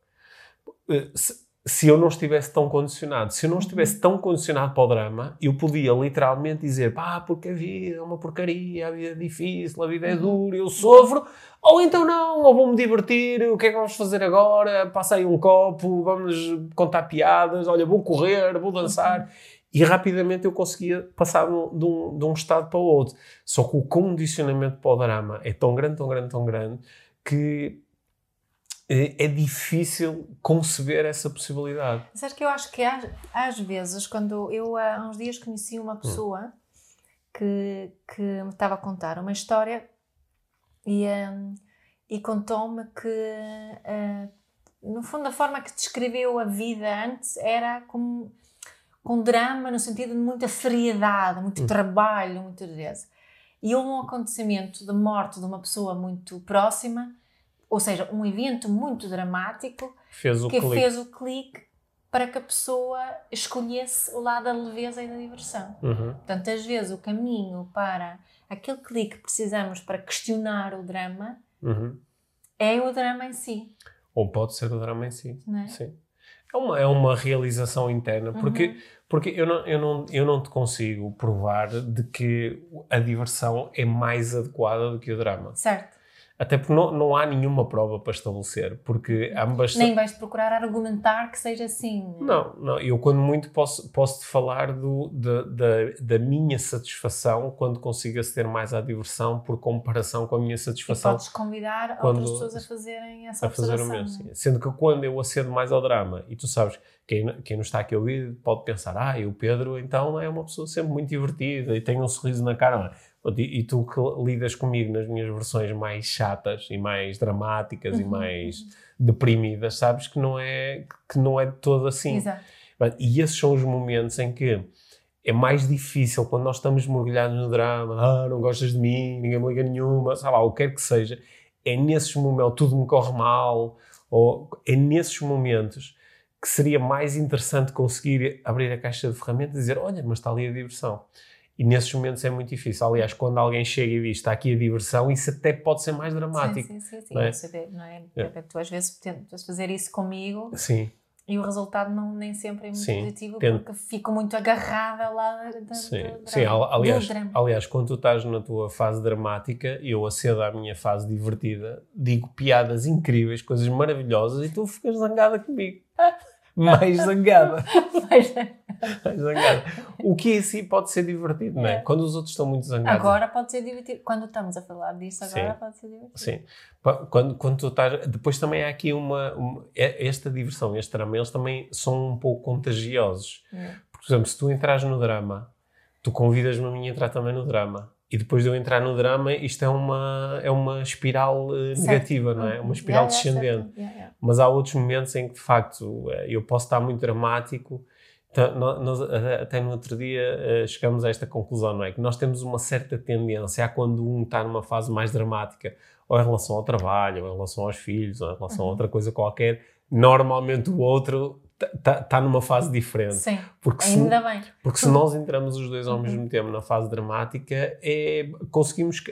A: Eh, Se, se eu não estivesse tão condicionado, se eu não estivesse tão condicionado para o drama, eu podia literalmente dizer pá, porque a vida é uma porcaria, a vida é difícil, a vida é dura, eu sofro, ou então não, ou vou-me divertir, o que é que vamos fazer agora? Passei um copo, vamos contar piadas, olha, vou correr, vou dançar. E rapidamente eu conseguia passar de um, de um- estado para o outro. Só que o condicionamento para o drama é tão grande, tão grande, tão grande, que é difícil conceber essa possibilidade.
B: Acho que eu acho que às, às vezes, quando eu há uns dias conheci uma pessoa que, que me estava a contar uma história e, hum, e contou-me que, ah, no fundo, a forma que descreveu a vida antes era como com drama, no sentido de muita seriedade, muito trabalho, muita dureza. E houve um acontecimento de morte de uma pessoa muito próxima, ou seja, um evento muito dramático
A: Fez
B: que
A: clique.
B: fez o clique para que a pessoa escolhesse o lado da leveza e da diversão.
A: Uhum.
B: Portanto, às vezes o caminho para aquele clique que precisamos para questionar o drama
A: Uhum.
B: é o drama em si,
A: Ou pode ser o drama em si.
B: é?
A: Sim. É uma, é uma realização interna, porque,
B: Uhum.
A: porque eu, não, eu, não, eu não te consigo provar de que a diversão é mais adequada do que o drama.
B: Certo.
A: Até porque não, não há nenhuma prova para estabelecer, porque ambas...
B: Nem vais procurar argumentar que seja assim.
A: Não, não, eu quando muito posso, posso te falar do, da, da, da minha satisfação quando consigo aceder mais à diversão por comparação com a minha
B: E
A: satisfação
B: podes convidar
A: quando-
B: outras pessoas a fazerem essa
A: a fazer o mesmo.
B: é?
A: sim. Sendo que quando eu acedo mais ao drama, e tu sabes, quem, quem não está aqui a ouvir pode pensar, ah, e o Pedro então é uma pessoa sempre muito divertida e tem um sorriso na cara. E, e tu que lidas comigo nas minhas versões mais chatas e mais dramáticas e
B: Uhum,
A: mais deprimidas, sabes que não é, que não é todo assim.
B: Exato.
A: E esses são os momentos em que é mais difícil quando nós estamos mergulhados no drama, ah, não gostas de mim, ninguém me liga nenhuma, sei lá, o que quer que seja. É nesses momentos, tudo me corre mal, ou é nesses momentos que seria mais interessante conseguir abrir a caixa de ferramentas e dizer, olha, mas está ali a diversão. E nesses momentos é muito difícil. Aliás, quando alguém chega e diz está aqui a diversão, isso até pode ser mais dramático.
B: Sim, sim, sim. sim.
A: não é?
B: Saber, não é?
A: É.
B: Tu às vezes tentas fazer isso comigo
A: Sim,
B: e o resultado não, nem sempre é muito
A: Sim,
B: positivo porque fico muito agarrada lá da,
A: sim.
B: do
A: sim
B: drama,
A: al- aliás, aliás, quando tu estás na tua fase dramática, eu acedo à minha fase divertida, digo piadas incríveis, coisas maravilhosas e tu ficas zangada comigo. [laughs] [laughs] Mais zangada. Mais zangada. O que em si pode ser divertido, não é?
B: É.
A: Quando os outros estão muito zangados.
B: agora pode ser divertido. Quando estamos a falar disso, agora
A: Sim.
B: pode ser divertido.
A: Sim. Quando, quando tu estás. Depois também há aqui uma, uma- é- Esta diversão, este drama, eles também são um pouco contagiosos.
B: É.
A: Por exemplo, se tu entras no drama, tu convidas-me a mim a entrar também no drama. E depois de eu entrar no drama, isto é uma, é uma espiral eh,
B: Certo.
A: negativa, não é? Uma espiral
B: Yeah,
A: descendente.
B: Yeah, yeah.
A: Mas há outros momentos em que, de facto, eh, eu posso estar muito dramático. Então, nó- nós, eh, até no outro dia chegamos a esta conclusão, não é? Que nós temos uma certa tendência a quando um está numa fase mais dramática, ou em relação ao trabalho, ou em relação aos filhos, ou em relação a
B: Uhum.
A: outra coisa qualquer, normalmente o outro está numa fase diferente.
B: Sim,
A: Porque se,
B: ainda bem.
A: porque se nós entramos os dois ao
B: Uhum.
A: mesmo tempo na fase dramática, é, conseguimos,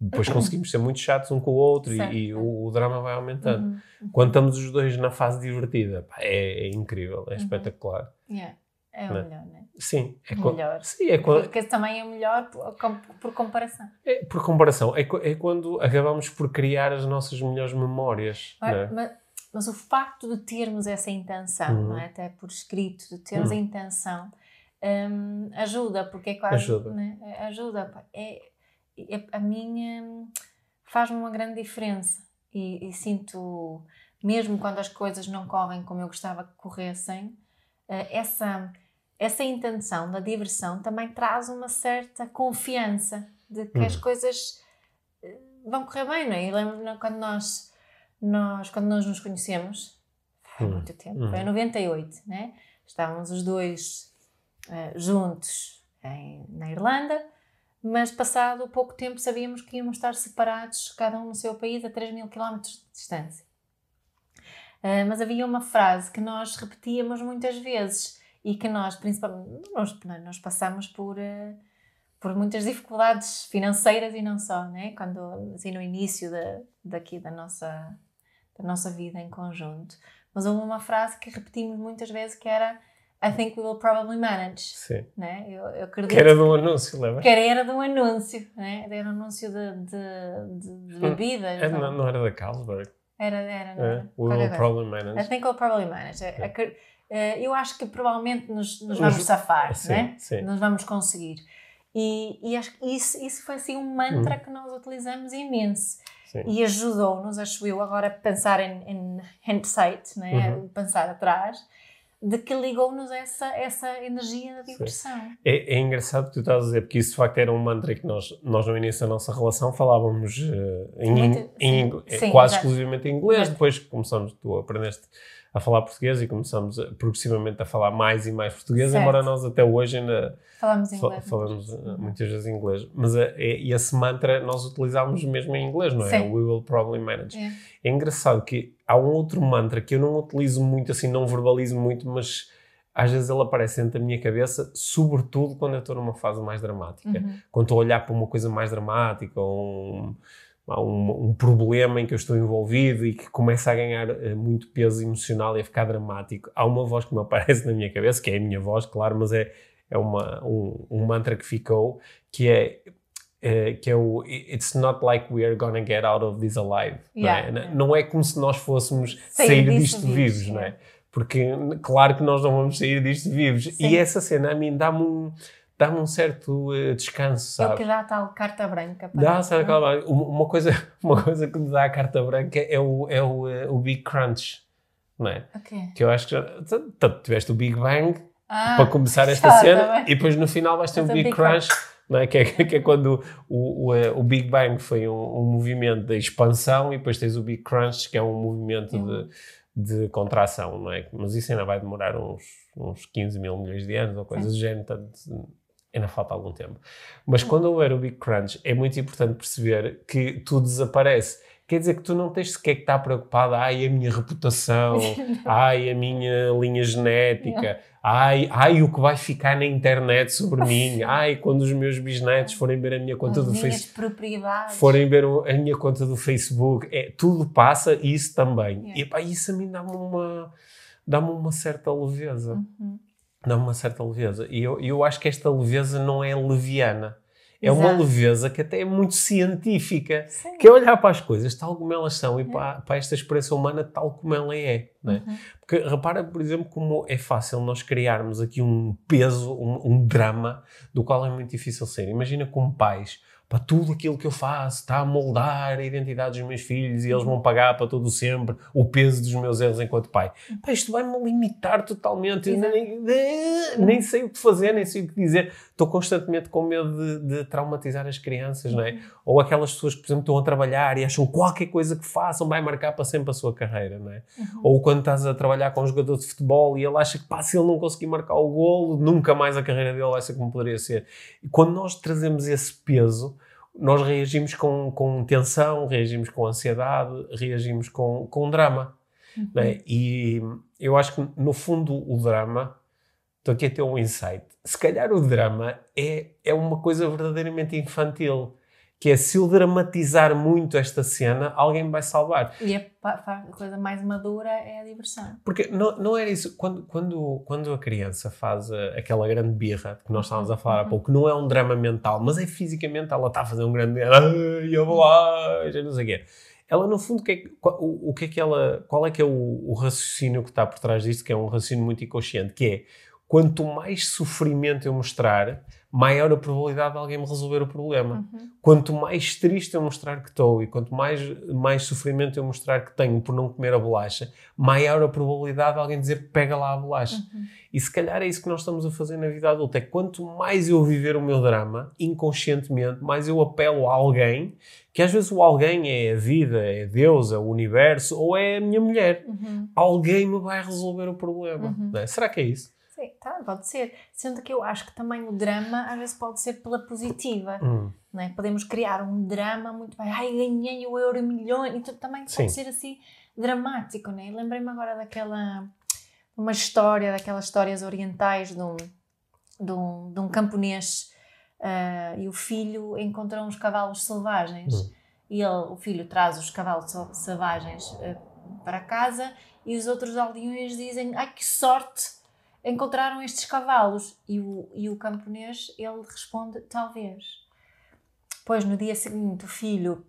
A: depois conseguimos ser muito chatos um com o outro e- e, o, o drama vai aumentando.
B: Uhum.
A: Quando estamos os dois na fase divertida, pá, é, é incrível, é
B: Uhum.
A: espetacular.
B: Yeah. É o
A: Né?
B: melhor, né?
A: Sim, é
B: Melhor.
A: Sim, é,
B: Porque também é melhor por, por comparação.
A: é por comparação, é, é quando acabamos por criar as nossas melhores memórias.
B: Mas,
A: não é?
B: Mas- o facto de termos essa intenção,
A: Uhum.
B: não é? até por escrito, de termos
A: Uhum.
B: a intenção, hum, ajuda, porque é quase.
A: Ajuda.
B: né? É- Ajuda. É, é- a minha faz-me uma grande diferença e, e sinto, mesmo quando as coisas não correm como eu gostava que corressem, eh, essa, essa intenção da diversão também traz uma certa confiança de que as
A: Uhum.
B: coisas eh, vão correr bem, não é? E lembro-me quando nós, nós, quando nós nos conhecemos, há
A: Uhum.
B: muito tempo,
A: Uhum.
B: foi em 98, né? Estávamos os dois eh, juntos em- na Irlanda, mas passado pouco tempo sabíamos que íamos estar separados, cada um no seu país, a 3 mil quilómetros de distância. Eh, mas havia uma frase que nós repetíamos muitas vezes e que nós, principalmente, nós, nós passamos por, eh, por muitas dificuldades financeiras e não só, né? Quando, assim, no início da, daqui da nossa, da nossa vida em conjunto. Mas houve uma frase que repetimos muitas vezes que era I think we will probably manage,
A: Sim.
B: né? Eu, eu acredito
A: Que era de um anúncio, lembra?
B: que era, de um anúncio, né? Era um anúncio de, de, de, de bebidas.
A: É,
B: não?
A: não, era da Carlsberg.
B: Era, era, não
A: É, we will probably
B: I
A: manage.
B: think we'll probably manage.
A: É.
B: Eh, Eu acho que provavelmente nos, nos
A: Nos-
B: vamos safar,
A: Sim,
B: né?
A: sim.
B: Nos vamos conseguir. E, e acho que isso, isso foi assim um mantra
A: Hum.
B: que nós utilizamos imenso.
A: Sim.
B: E ajudou-nos, acho eu, agora a pensar em, em hindsight, né?
A: Uhum.
B: pensar atrás, de que ligou-nos essa, essa energia da diversão.
A: É, é engraçado que tu estás a dizer, porque isso de facto era um mantra que nós, nós no início da nossa relação falávamos eh, em,
B: Muito-
A: em-
B: sim,
A: eh,
B: sim,
A: quase
B: exato.
A: exclusivamente em inglês. Depois começamos, tu aprendeste a falar português e começamos a- progressivamente a falar mais e mais português,
B: Certo.
A: embora nós até hoje ainda
B: Falamos inglês.
A: falamos eh, muitas vezes inglês. Mas eh, é- esse mantra nós utilizávamos mesmo em inglês, não é?
B: Sim.
A: We will probably manage.
B: É.
A: É engraçado que há um outro mantra que eu não utilizo muito, assim, não verbalizo muito, mas às vezes ele aparece dentro da minha cabeça, sobretudo quando eu estou numa fase mais dramática.
B: Uhum.
A: Quando estou a olhar para uma coisa mais dramática, ou um, há um, um problema em que eu estou envolvido e que começa a ganhar eh, muito peso emocional e a ficar dramático, há uma voz que me [laughs] aparece na minha cabeça, que é a minha voz, claro, mas é, é uma, um, um mantra que ficou, que é eh, que é o It's not like we are gonna get out of this alive.
B: Yeah,
A: não, é? não é como se nós fôssemos
B: Sair
A: sair, disto
B: vivos,
A: vivos, não é? Porque claro que nós não vamos sair disto vivos.
B: Sim.
A: E essa cena a mim dá-me um, dá um certo eh, descanso,
B: É o que dá a tal carta branca.
A: Dá, sabe,
B: não é?
A: uma, coisa, [laughs] uma coisa que me dá a carta branca é o, é o, eh, o Big Crunch, não é?
B: Ok.
A: Que eu acho que já, tu tiveste o Big Bang
B: Ah,
A: para começar [laughs] esta
B: já,
A: cena
B: tá
A: e depois no final vais ter o
B: o
A: Big
B: Big
A: Crunch, não é? Que, é, que é quando o, o, eh, o Big Bang foi um, um movimento de expansão e depois tens o Big Crunch que é um movimento de, de contração, não é? Mas isso ainda vai demorar uns, uns 15 mil milhões de anos ou coisas do género, portanto ainda falta algum tempo. Mas quando houver o Big Crunch é muito importante perceber que tudo desaparece. quer dizer que tu não tens sequer que estar preocupado, ai, a minha reputação, [laughs] ai, a minha linha genética, ai, ai, o que vai ficar na internet sobre [laughs] mim, ai, quando os meus bisnetos forem ver a minha conta
B: As
A: do Facebook, forem ver a minha conta do Facebook, é, tudo passa e isso também.
B: Yeah.
A: E pá, isso a mim dá-me uma, dá-me uma certa leveza.
B: Uhum.
A: Dá-me uma certa leveza. E eu, eu acho que esta leveza não é leviana. É uma
B: Exato.
A: leveza que até é muito científica.
B: Sim.
A: Que é olhar para as coisas tal como elas são e para, para esta experiência humana tal como ela é. Né?
B: Uhum.
A: Porque repara, por exemplo, como é fácil nós criarmos aqui um peso, um, um drama, do qual é muito difícil ser. Imagina como pais, para tudo aquilo que eu faço está a moldar a identidade dos meus filhos e eles vão pagar para todo sempre o peso dos meus erros enquanto pai. Pá, isto vai-me limitar totalmente. Nem, nem sei o que fazer, nem sei o que dizer. Estou constantemente com medo de, de traumatizar as crianças, não é? Ou aquelas pessoas que, por exemplo, estão a trabalhar e acham que qualquer coisa que façam vai marcar para sempre a sua carreira, não é?
B: Uhum.
A: Ou quando estás a trabalhar com um jogador de futebol e ele acha que, pá, se ele não conseguir marcar o golo, nunca mais a carreira dele vai ser como poderia ser. E quando nós trazemos esse peso, nós reagimos com, com tensão, reagimos com ansiedade, reagimos com, com drama. não é? E eu acho que, no fundo, o drama, estou aqui a ter um insight, se calhar o drama é, é uma coisa verdadeiramente infantil, que é se eu dramatizar muito esta cena, alguém me vai salvar.
B: E a, fa- a coisa mais madura é a diversão.
A: Porque não, não era isso. Quando, quando, quando a criança faz a- aquela grande birra que nós estávamos a falar há pouco, que não é um drama mental, mas é fisicamente, ela está a fazer um grande. Ai, eu vou lá, já não sei o quê. Ela, no fundo, que é o, o que é que ela. Qual é que é o, o raciocínio que está por trás disto, que é um raciocínio muito inconsciente, que é quanto mais sofrimento eu mostrar, maior a probabilidade de alguém me resolver o problema
B: Uhum.
A: quanto mais triste eu mostrar que estou e quanto mais, mais sofrimento eu mostrar que tenho por não comer a bolacha, maior a probabilidade de alguém dizer pega lá a bolacha.
B: Uhum.
A: E se calhar é isso que nós estamos a fazer na vida adulta. É quanto mais eu viver o meu drama, inconscientemente, mais eu apelo a alguém, que às vezes o alguém é a vida, é Deus, é o universo, ou é a minha mulher.
B: Uhum.
A: Alguém me vai resolver o problema.
B: Uhum.
A: é? Será que é isso?
B: Sim, tá, pode ser. Sendo que eu acho que também o drama às vezes pode ser pela positiva.
A: Hum,
B: não é? Podemos criar um drama muito bem. Ai, ganhei o euro milhão. Então também pode
A: Sim.
B: ser assim dramático, não é? Lembrei-me agora daquela. Uma história, daquelas histórias orientais de um, de um, de um camponês ah, e o filho encontrou uns cavalos selvagens.
A: Hum.
B: E ele, o filho traz os cavalos sel- selvagens ah, para casa e os outros aldeões dizem: Ai, que sorte! Encontraram estes cavalos. E o, e o camponês ele responde: Talvez. Pois no dia seguinte o filho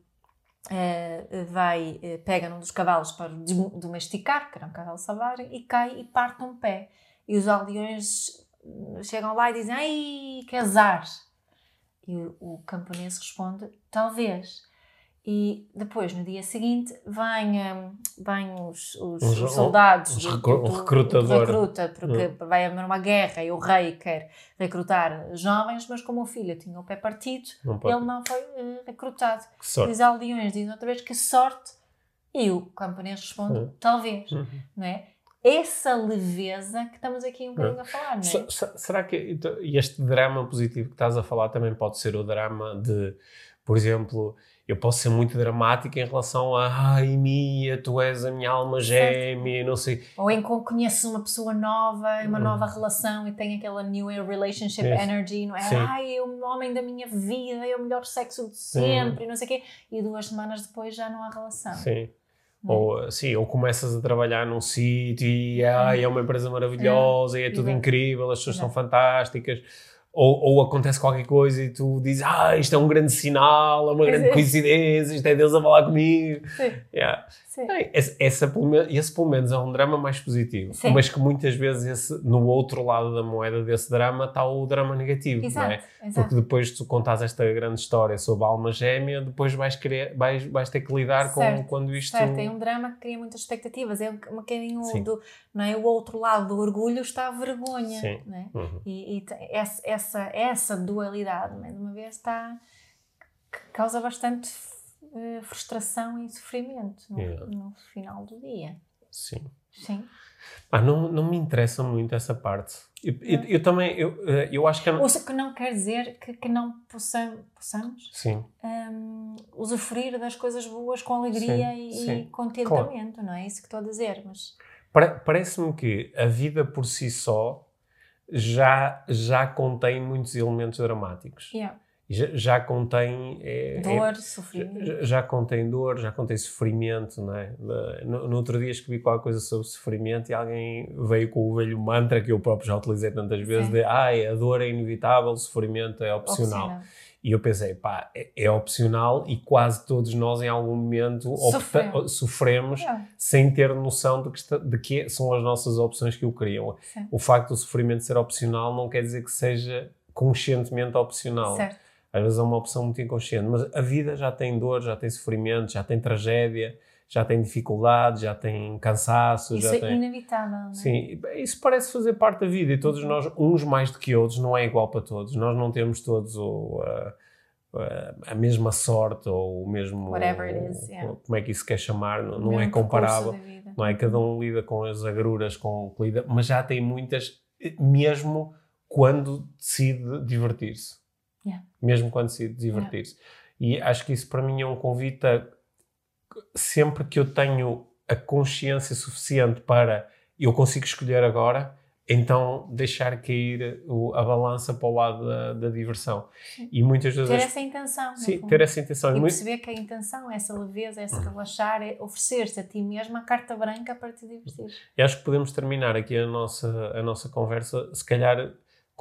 B: eh, vai, eh, pega num dos cavalos para domesticar, que era um cavalo selvagem, e cai e parte um pé. E os aldeões eh, chegam lá e dizem: Ai, que azar! E o, o camponês responde: Talvez. E depois, no dia seguinte, vêm, hum, vêm os, os-
A: Os-
B: os soldados,
A: os
B: do-
A: o recrutador.
B: do recruta, porque vai haver uma guerra e o rei quer recrutar jovens, mas como o filho tinha o pé partido,
A: não
B: ele não foi eh, recrutado. Os aldeões dizem outra vez que sorte, e o camponês responde
A: Uhum.
B: talvez,
A: Uhum.
B: não é? Essa leveza que estamos aqui um bocadinho a falar, não é?
A: se- Será que então, este drama positivo que estás a falar também pode ser o drama de, por exemplo, eu posso ser muito dramático em relação a ai Mia, tu és a minha alma gêmea, não sei.
B: Ou em que conheces uma pessoa nova, uma
A: Uhum.
B: nova relação e tem aquela new relationship
A: Isso.
B: energy, não é?
A: Sim.
B: Ai, é o homem da minha vida, é o melhor sexo de sempre, e não sei o quê. E duas semanas depois já não há relação.
A: Sim.
B: É?
A: Ou, sim, ou começas a trabalhar num sítio e ai, é uma empresa maravilhosa e é tudo
B: Exato.
A: incrível, as pessoas são
B: Exato.
A: fantásticas. Ou, ou acontece qualquer coisa e tu dizes, ah, isto é um grande sinal, é uma grande
B: Sim.
A: coincidência, isto é Deus a falar comigo.
B: Sim,
A: Yeah.
B: Sim.
A: Esse, pelo menos- esse pelo menos é um drama mais positivo,
B: Sim.
A: mas que muitas vezes esse, no outro lado da moeda desse drama está o drama negativo, não
B: Exato,
A: é?
B: exato.
A: Porque depois tu contas esta grande história sobre a alma gêmea, depois vais, querer, vais, vais ter que lidar com
B: Certo,
A: quando isto...
B: Certo, é um drama que cria muitas expectativas. É um, bocadinho
A: Sim.
B: do. Não é? O outro lado do orgulho está a vergonha.
A: Sim.
B: Não é?
A: Uhum.
B: E, e essa, essa, essa dualidade, não é? de uma vez, está. que causa bastante eh, frustração e sofrimento no,
A: Yeah.
B: no final do dia.
A: Sim.
B: Sim.
A: Ah, não, não me interessa muito essa parte. Eu, eu, eu também, eu, eh, eu acho que... eu não-
B: Ou se- que não quer dizer que, que não possam, possamos
A: Sim,
B: hum, usufruir das coisas boas com alegria
A: Sim,
B: e,
A: sim.
B: contentamento, não é isso que estou a dizer, mas
A: Pare- Parece-me que a vida por si só já, já contém muitos elementos dramáticos.
B: yeah,
A: Já, já contém. é- é-
B: dor,
A: já,
B: sofrimento.
A: já- já contém dor, já contém sofrimento, não é? No, no outro dia escrevi qualquer coisa sobre sofrimento e alguém veio com o velho mantra que eu próprio já utilizei tantas vezes:
B: Sim.
A: de ai, a dor é inevitável, o sofrimento é opcional.
B: Opcional.
A: E eu pensei, pá, é, é opcional e quase todos nós em algum momento
B: Sofremos.
A: sofremos
B: Yeah,
A: sem ter noção de que, está- de que são as nossas opções que o criam.
B: sim.
A: O facto do sofrimento ser opcional não quer dizer que seja conscientemente opcional.
B: Certo.
A: Às vezes é uma opção muito inconsciente, mas a vida já tem dor, já tem sofrimento, já tem tragédia, já tem dificuldades, já tem cansaço,
B: Isso
A: já
B: é
A: tem...
B: inevitável, não é?
A: Sim, isso parece fazer parte da vida e todos nós, uns mais do que outros, não é igual para todos. Nós não temos todos o, a, a- a mesma sorte ou o mesmo.
B: Whatever it is, yeah.
A: Como é que isso quer chamar? Não, não é comparável. Não é? Cada um lida com as agruras com o que lida, mas já tem muitas, mesmo quando decide divertir-se.
B: Yeah.
A: Mesmo quando decide divertir-se. E acho que isso para mim é um convite a sempre que eu tenho a consciência suficiente para eu consigo escolher agora, então deixar cair o- a balança para o lado da, da diversão. E muitas vezes.
B: Ter essa intenção.
A: sim,
B: fundo.
A: ter essa intenção.
B: E
A: E muito-
B: perceber que a intenção, essa leveza, esse relaxar, é oferecer-te a ti mesmo a carta branca para te divertir.
A: E acho que podemos terminar aqui a nossa, a nossa conversa, se calhar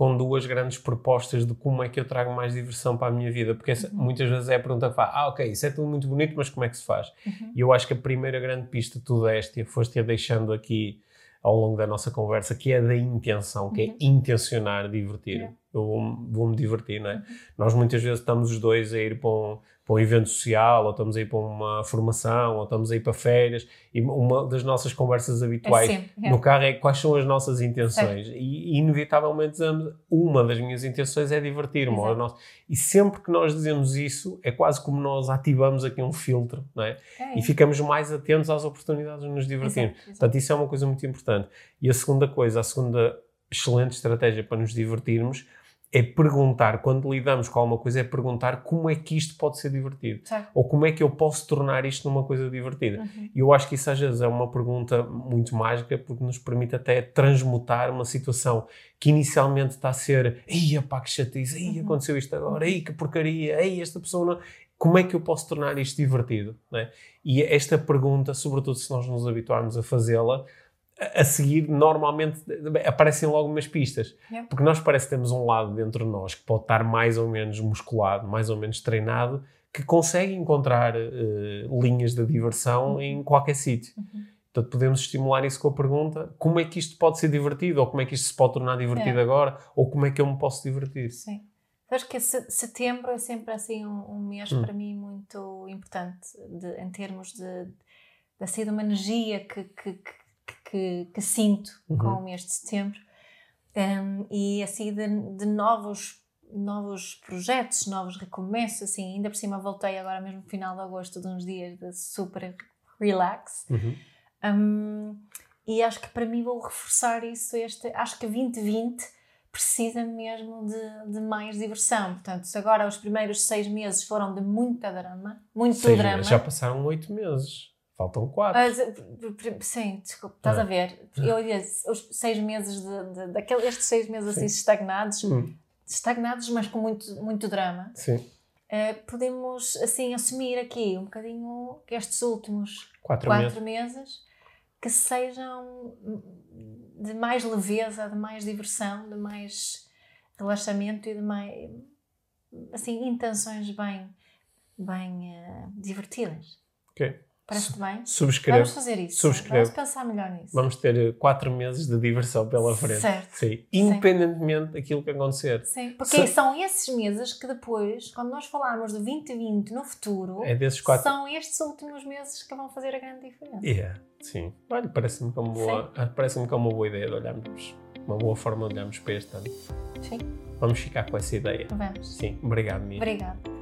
A: com duas grandes propostas de como é que eu trago mais diversão para a minha vida, porque essa, muitas vezes é a pergunta que faz, ah, ok, isso é tudo muito bonito, mas como é que se faz?
B: Uhum.
A: E eu acho que a primeira grande pista que tu deste e foste-a deixando aqui ao longo da nossa conversa, que é da intenção, que é
B: Uhum.
A: intencionar divertir.
B: Yeah.
A: Eu vou- vou-me divertir, não é? Nós muitas vezes estamos os dois a ir para um, para um evento social, ou estamos a ir para uma formação, ou estamos a ir para férias, e uma das nossas conversas habituais
B: É sempre, é.
A: no carro é quais são as nossas intenções. E, inevitavelmente, uma das minhas intenções é divertir-me. E sempre que nós dizemos isso, é quase como nós ativamos aqui um filtro, não é?
B: É,
A: E ficamos mais atentos às oportunidades de nos divertir.
B: Exato, exato.
A: Portanto, isso é uma coisa muito importante. E a segunda coisa, a segunda excelente estratégia para nos divertirmos é perguntar, quando lidamos com alguma coisa, é perguntar como é que isto pode ser divertido.
B: Certo.
A: Ou como é que eu posso tornar isto numa coisa divertida.
B: Uhum.
A: E eu acho que isso às vezes é uma pergunta muito mágica porque nos permite até transmutar uma situação que inicialmente está a ser ei, pá, que chatice, ei,
B: Uhum.
A: aconteceu isto agora, ei, que porcaria, ei, esta pessoa não... Como é que eu posso tornar isto divertido? não é? E esta pergunta, sobretudo se nós nos habituarmos a fazê-la, a- seguir normalmente aparecem logo umas pistas.
B: Yeah.
A: Porque nós parece que temos um lado dentro de nós que pode estar mais ou menos musculado, mais ou menos treinado, que consegue encontrar eh, linhas de diversão
B: Uhum.
A: em qualquer sítio. Portanto, podemos estimular isso com a pergunta: como é que isto pode ser divertido? Ou como é que isto se pode tornar divertido
B: É.
A: agora? Ou como é que eu me posso divertir?
B: Sim. Acho que se- setembro é sempre assim um, um mês
A: Hum.
B: para mim muito importante de- em termos de, de assim, de uma energia que, que, que, que, que sinto
A: Uhum.
B: com o mês de setembro Um, e assim de, de novos novos projetos, novos recomeços, assim, ainda por cima voltei agora mesmo no final de agosto de uns dias de super relax
A: Uhum.
B: Hum, e acho que para mim vou reforçar isso. Este, acho que 2020 precisa mesmo de, de mais diversão. Portanto, se agora os primeiros seis meses foram de muita drama, muito drama.
A: Já passaram oito meses. Faltam quatro.
B: Pr- pr- sim, desculpa, estás
A: Ah.
B: a ver? Eu ia os seis meses de, de, daquele, estes seis meses assim estagnados,
A: Hum,
B: estagnados, mas com muito, muito drama.
A: sim.
B: eh, podemos assim assumir aqui um bocadinho que estes últimos
A: Quatro,
B: quatro
A: meses.
B: meses que sejam de mais leveza, de mais diversão, de mais relaxamento e de mais assim intenções bem bem eh, divertidas.
A: Ok.
B: Parece-te bem?
A: Subscrevo.
B: Vamos fazer isso.
A: Subscrevo.
B: Vamos pensar melhor nisso.
A: Vamos ter eh, quatro meses de diversão pela frente.
B: Certo.
A: Sim. Independentemente daquilo que acontecer.
B: Sim, porque
A: Se-
B: são esses meses que depois, quando nós falarmos de 2020 no futuro,
A: É desses quatro.
B: são estes últimos meses que vão fazer a grande diferença.
A: Yeah, sim. Olha, parece-me que é uma boa, parece-me que é uma boa ideia de olharmos, uma boa forma de olharmos para este ano.
B: Sim,
A: Vamos ficar com essa ideia.
B: vamos.
A: Sim, obrigado, Mia.
B: Obrigada.